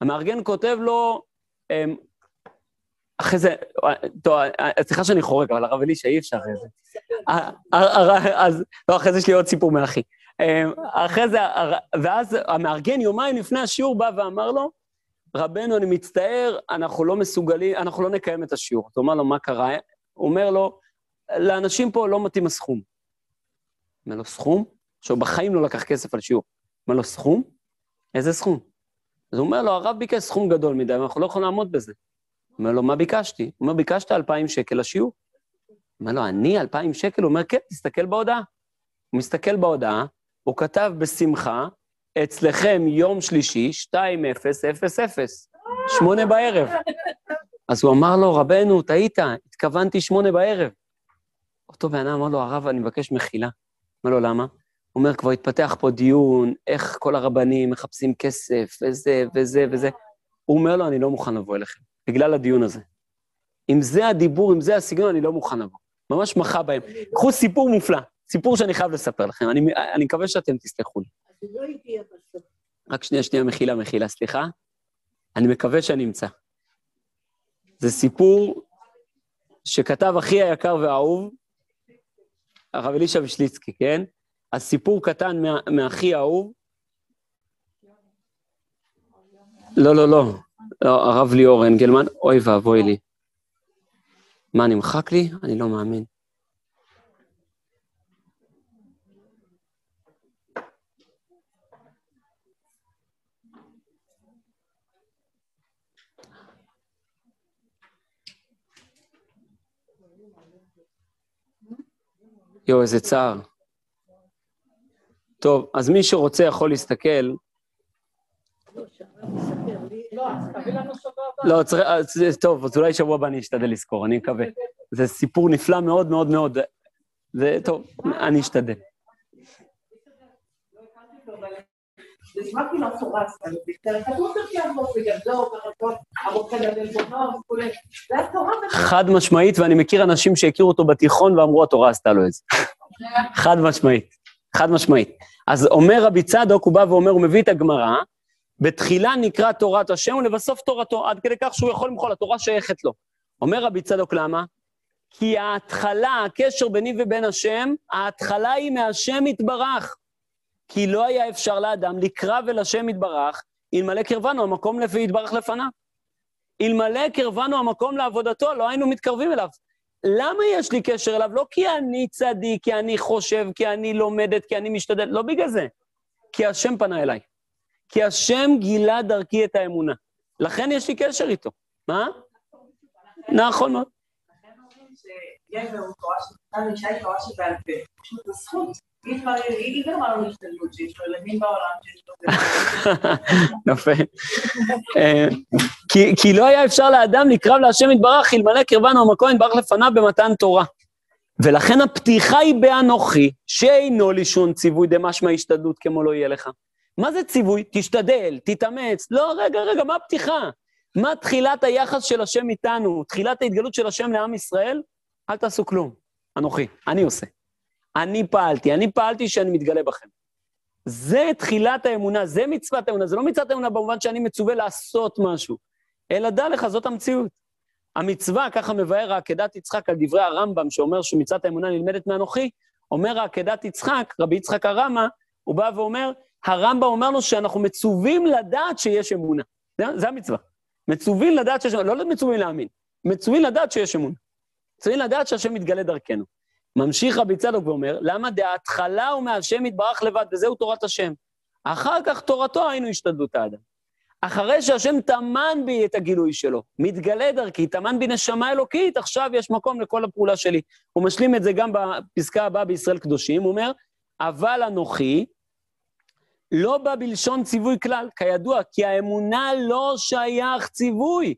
המארגן כותב לו, אמ, אחרי זה, טוב, סליחה שאני חורג, אבל הרב אלישע, אי אפשר אחרי זה. אז, לא, אחרי זה יש לי עוד סיפור מאחי. אמ, אחרי זה, ואז המארגן יומיים לפני השיעור בא ואמר לו, רבנו, אני מצטער, אנחנו לא מסוגלים, אנחנו לא נקיים את השיעור. אתה אומר לו, מה קרה? הוא אומר לו, לאנשים פה לא מתאים הסכום. אומר לו, סכום? עכשיו, בחיים לא לקח כסף על שיעור. אומר לו, סכום? איזה סכום? אז הוא אומר לו, הרב ביקש סכום גדול מדי, ואנחנו לא יכולים לעמוד בזה. הוא אומר לו, מה ביקשתי? הוא אומר, ביקשת 2,000 שקל לשיעור. הוא אומר לו, אני 2,000 שקל? הוא אומר, כן, תסתכל בהודעה. הוא מסתכל בהודעה, הוא כתב בשמחה, אצלכם יום שלישי, 2000, שמונה בערב. אז הוא אמר לו, רבנו, טעית, התכוונתי שמונה בערב. אותו בן אדם אמר לו, הרב, אני מבקש מחילה. אמר לו, למה? אומר, כבר התפתח פה דיון, איך כל הרבנים מחפשים כסף, וזה וזה וזה. הוא אומר לו, אני לא מוכן לבוא אליכם, בגלל הדיון הזה. אם זה הדיבור, אם זה הסגנון, אני לא מוכן לבוא. ממש מחה בהם. קחו סיפור מופלא, סיפור שאני חייב לספר לכם, אני, אני מקווה שאתם תסלחו לי. לא רק שנייה, שנייה, מחילה, מחילה, סליחה. אני מקווה שאני אמצא. זה סיפור שכתב אחי היקר והאהוב, הרב אלישע וישליצקי, כן? אז סיפור קטן מאחי האהוב. לא, לא, לא, לא, הרב ליאור אנגלמן, אוי ואבוי לי. מה, נמחק לי? אני לא מאמין. יואו, איזה צער. טוב, אז מי שרוצה יכול להסתכל. לא, צריך, טוב, אז אולי שבוע הבא אני אשתדל לזכור, אני מקווה. זה סיפור נפלא מאוד מאוד מאוד. זה טוב, אני אשתדל. חד משמעית, ואני מכיר אנשים שהכירו אותו בתיכון ואמרו, התורה עשתה לו את זה. חד משמעית, חד משמעית. אז אומר רבי צדוק, הוא בא ואומר, הוא מביא את הגמרא, בתחילה נקרא תורת השם ולבסוף תורתו, עד כדי כך שהוא יכול למחול, התורה שייכת לו. אומר רבי צדוק, למה? כי ההתחלה, הקשר ביני ובין השם, ההתחלה היא מהשם יתברך. כי לא היה אפשר לאדם לקרב אל השם יתברך, אלמלא קרבנו המקום לפי יתברך לפניו. אלמלא קרבנו המקום לעבודתו, לא היינו מתקרבים אליו. למה יש לי קשר אליו? לא כי אני צדיק, כי אני חושב, כי אני לומדת, כי אני משתדל, לא בגלל זה. כי השם פנה אליי. כי השם גילה דרכי את האמונה. לכן יש לי קשר איתו. מה? נכון מאוד. שגבר הוא תורה של... אישה היא תורה שבעל פה. פשוט זו זכות. יפה. אה, כי לא היה אפשר לאדם לקרב להשם יתברך, אלמלא קרבנו המקום יתברך לפניו במתן תורה. ולכן הפתיחה היא באנוכי, שאינו לישון ציווי דמשמע השתדלות כמו לא יהיה לך. מה זה ציווי? תשתדל, תתאמץ. לא, רגע, רגע, מה הפתיחה? מה תחילת היחס של השם איתנו? תחילת ההתגלות של השם לעם ישראל? אל תעשו כלום. אנוכי, אני עושה. אני פעלתי, אני פעלתי שאני מתגלה בכם. זה תחילת האמונה, זה מצוות האמונה, זה לא מצוות האמונה במובן שאני מצווה לעשות משהו, אלא דע לך, זאת המציאות. המצווה, ככה מבאר העקדת יצחק על דברי הרמב"ם, שאומר שמצוות האמונה נלמדת מאנוכי, אומר העקדת יצחק, רבי יצחק הרמא, הוא בא ואומר, הרמב"ם אומר לו שאנחנו מצווים לדעת שיש אמונה. זה, זה המצווה. מצווים לדעת שיש אמונה, לא מצווים להאמין, מצווים לדעת שיש אמונה. מצווים לדעת שהשם מתגלה דרכנו. ממשיך רבי צדוק ואומר, למה דהתחלה הוא מהשם יתברך לבד, וזהו תורת השם. אחר כך תורתו היינו השתדלות האדם. אחרי שהשם טמן בי את הגילוי שלו, מתגלה דרכי, טמן בי נשמה אלוקית, עכשיו יש מקום לכל הפעולה שלי. הוא משלים את זה גם בפסקה הבאה בישראל קדושים, הוא אומר, אבל אנוכי לא בא בלשון ציווי כלל, כידוע, כי האמונה לא שייך ציווי.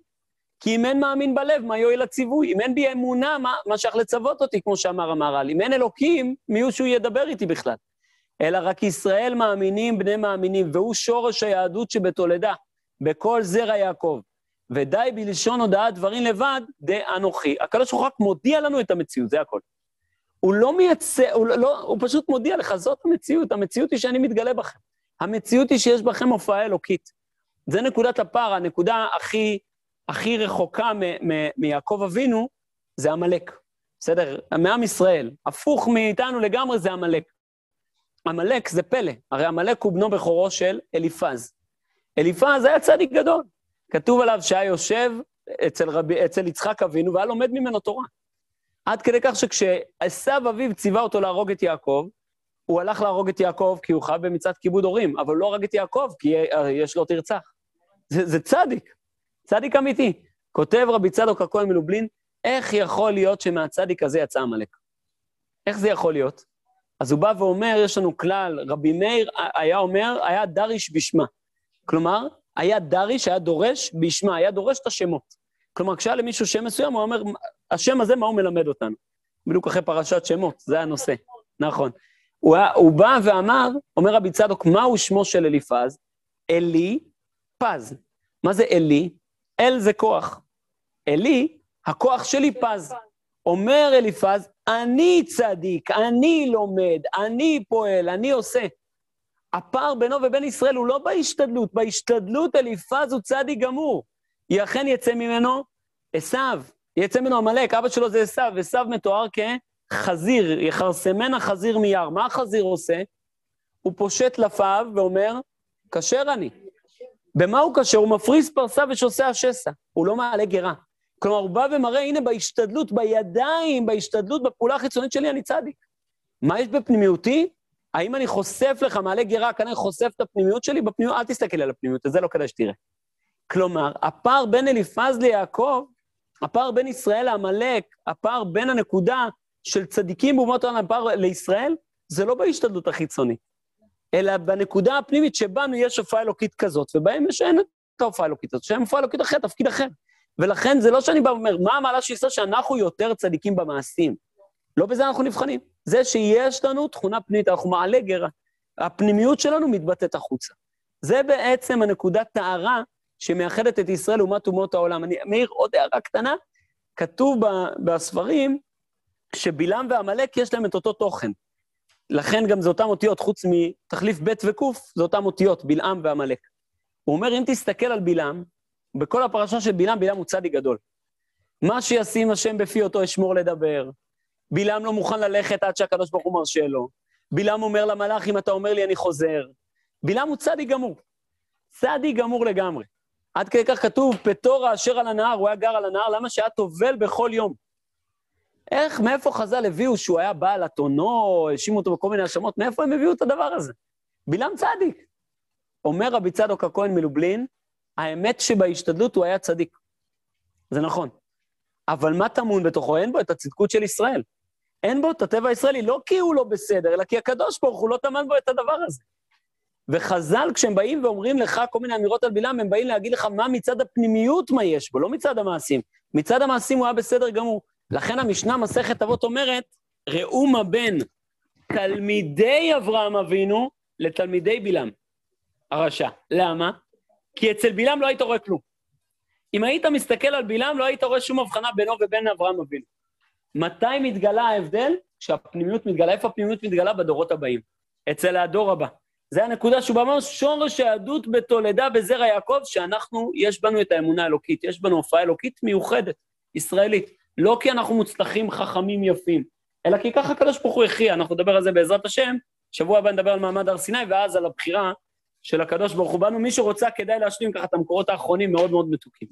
כי אם אין מאמין בלב, מה יועיל הציווי? אם אין בי אמונה, מה, מה שייך לצוות אותי, כמו שאמר המהר"ל? אם אין אלוקים, מי הוא שהוא ידבר איתי בכלל? אלא רק ישראל מאמינים בני מאמינים, והוא שורש היהדות שבתולדה, בכל זרע יעקב. ודי בלשון הודעת דברים לבד, דאנוכי. הקדוש ברוך הוא רק מודיע לנו את המציאות, זה הכל. הוא לא מייצא, הוא, לא, הוא פשוט מודיע לך, זאת המציאות, המציאות היא שאני מתגלה בכם. המציאות היא שיש בכם הופעה אלוקית. זה נקודת הפער, הנקודה הכי, הכי רחוקה מיעקב אבינו, זה עמלק. בסדר? מעם ישראל. הפוך מאיתנו לגמרי זה עמלק. עמלק זה פלא, הרי עמלק הוא בנו בכורו של אליפז. אליפז היה צדיק גדול. כתוב עליו שהיה יושב אצל, רב, אצל יצחק אבינו והיה לומד ממנו תורה. עד כדי כך שכשעשו אביו ציווה אותו להרוג את יעקב, הוא הלך להרוג את יעקב כי הוא חייב במצוות כיבוד הורים, אבל לא הרג את יעקב כי יש לו תרצח. זה, זה צדיק, צדיק אמיתי. כותב רבי צדוק הכהן מלובלין, איך יכול להיות שמהצדיק הזה יצא עמלק? איך זה יכול להיות? אז הוא בא ואומר, יש לנו כלל, רבי מאיר היה אומר, היה דריש בשמה. כלומר, היה דריש, היה דורש בשמה, היה דורש את השמות. כלומר, כשהיה למישהו שם מסוים, הוא אומר, השם הזה, מה הוא מלמד אותנו? בדיוק אחרי פרשת שמות, זה הנושא. נכון. הוא, הוא בא ואמר, אומר רבי צדוק, מהו שמו של אליפז? אלי פז. מה זה אלי? אל זה כוח. אלי, הכוח שלי פז. אומר אליפז, אני צדיק, אני לומד, אני פועל, אני עושה. הפער בינו ובין ישראל הוא לא בהשתדלות, בהשתדלות אליפז הוא צדיק גמור. אכן יצא ממנו עשיו, יצא ממנו עמלק, אבא שלו זה עשיו, עשיו מתואר כחזיר, יחרסמנה חזיר מיער. מה החזיר עושה? הוא פושט לפיו ואומר, כשר אני. במה הוא כשר? הוא מפריס פרסה ושוסע השסע, הוא לא מעלה גרה. כלומר, הוא בא ומראה, הנה, בהשתדלות, בידיים, בהשתדלות, בפעולה החיצונית שלי, אני צדיק. מה יש בפנימיותי? האם אני חושף לך, מעלה גרה, כאן אני חושף את הפנימיות שלי? בפנימיות, אל תסתכל על הפנימיות, זה לא כדאי שתראה. כלומר, הפער בין אליפז ליעקב, הפער בין ישראל לעמלק, הפער בין הנקודה של צדיקים באומות העולם הפער לישראל, זה לא בהשתדלות החיצונית, אלא בנקודה הפנימית שבנו יש הופעה אלוקית כזאת, ובהם יש אין את ההופעה האלוקית הזאת, שהם הופעה אלוקית אחרת, תפקיד אחר. ולכן זה לא שאני בא ואומר, מה המעלה של ישראל שאנחנו יותר צדיקים במעשים? לא בזה אנחנו נבחנים. זה שיש לנו תכונה פנימית, אנחנו מעלה גרה. הפנימיות שלנו מתבטאת החוצה. זה בעצם הנקודת טהרה שמייחדת את ישראל לעומת אומות העולם. אני מעיר עוד הערה קטנה, כתוב בספרים שבלעם ועמלק יש להם את אותו תוכן. לכן גם זה אותן אותיות, חוץ מתחליף ב' וק', זה אותן אותיות, בלעם ועמלק. הוא אומר, אם תסתכל על בלעם, בכל הפרשה של בלעם, בלעם הוא צדיק גדול. מה שישים השם בפי אותו אשמור לדבר. בלעם לא מוכן ללכת עד שהקדוש ברוך הוא מרשה לו. בלעם אומר למלאך, אם אתה אומר לי, אני חוזר. בלעם הוא צדיק גמור. צדיק גמור לגמרי. עד כדי כך כתוב, פטורה אשר על הנהר, הוא היה גר על הנהר, למה שהיה טובל בכל יום? איך, מאיפה חז"ל הביאו שהוא היה בעל אתונו, האשימו אותו בכל מיני האשמות, מאיפה הם הביאו את הדבר הזה? בלעם צדיק. אומר רבי צדוק הכהן מלובלין, האמת שבהשתדלות הוא היה צדיק. זה נכון. אבל מה טמון בתוכו? אין בו את הצדקות של ישראל. אין בו את הטבע הישראלי, לא כי הוא לא בסדר, אלא כי הקדוש ברוך הוא לא טמן בו את הדבר הזה. וחז"ל, כשהם באים ואומרים לך כל מיני אמירות על בלעם, הם באים להגיד לך מה מצד הפנימיות מה יש בו, לא מצד המעשים. מצד המעשים הוא היה בסדר גמור. לכן המשנה, מסכת אבות אומרת, ראו מה בין תלמידי אברהם אבינו לתלמידי בלעם, הרשע. למה? כי אצל בלעם לא היית רואה כלום. אם היית מסתכל על בלעם, לא היית רואה שום הבחנה בינו ובין אברהם אבינו. מתי מתגלה ההבדל? כשהפנימיות מתגלה. איפה הפנימיות מתגלה? בדורות הבאים. אצל הדור הבא. זה הנקודה שהוא אמר, שורש היהדות בתולדה בזרע יעקב, שאנחנו, יש בנו את האמונה האלוקית, יש בנו הופעה אלוקית מיוחדת, ישראלית. לא כי אנחנו מוצלחים, חכמים, יפים, אלא כי ככה הקדוש ברוך הוא הכריע, אנחנו נדבר על זה בעזרת השם, שבוע הבא נדבר על מעמד הר סיני, ואז על הבחירה של הקדוש ברוך הוא בנו. מי שרוצה, כדאי להשלים ככה את המקורות האחרונים, מאוד מאוד מתוקים.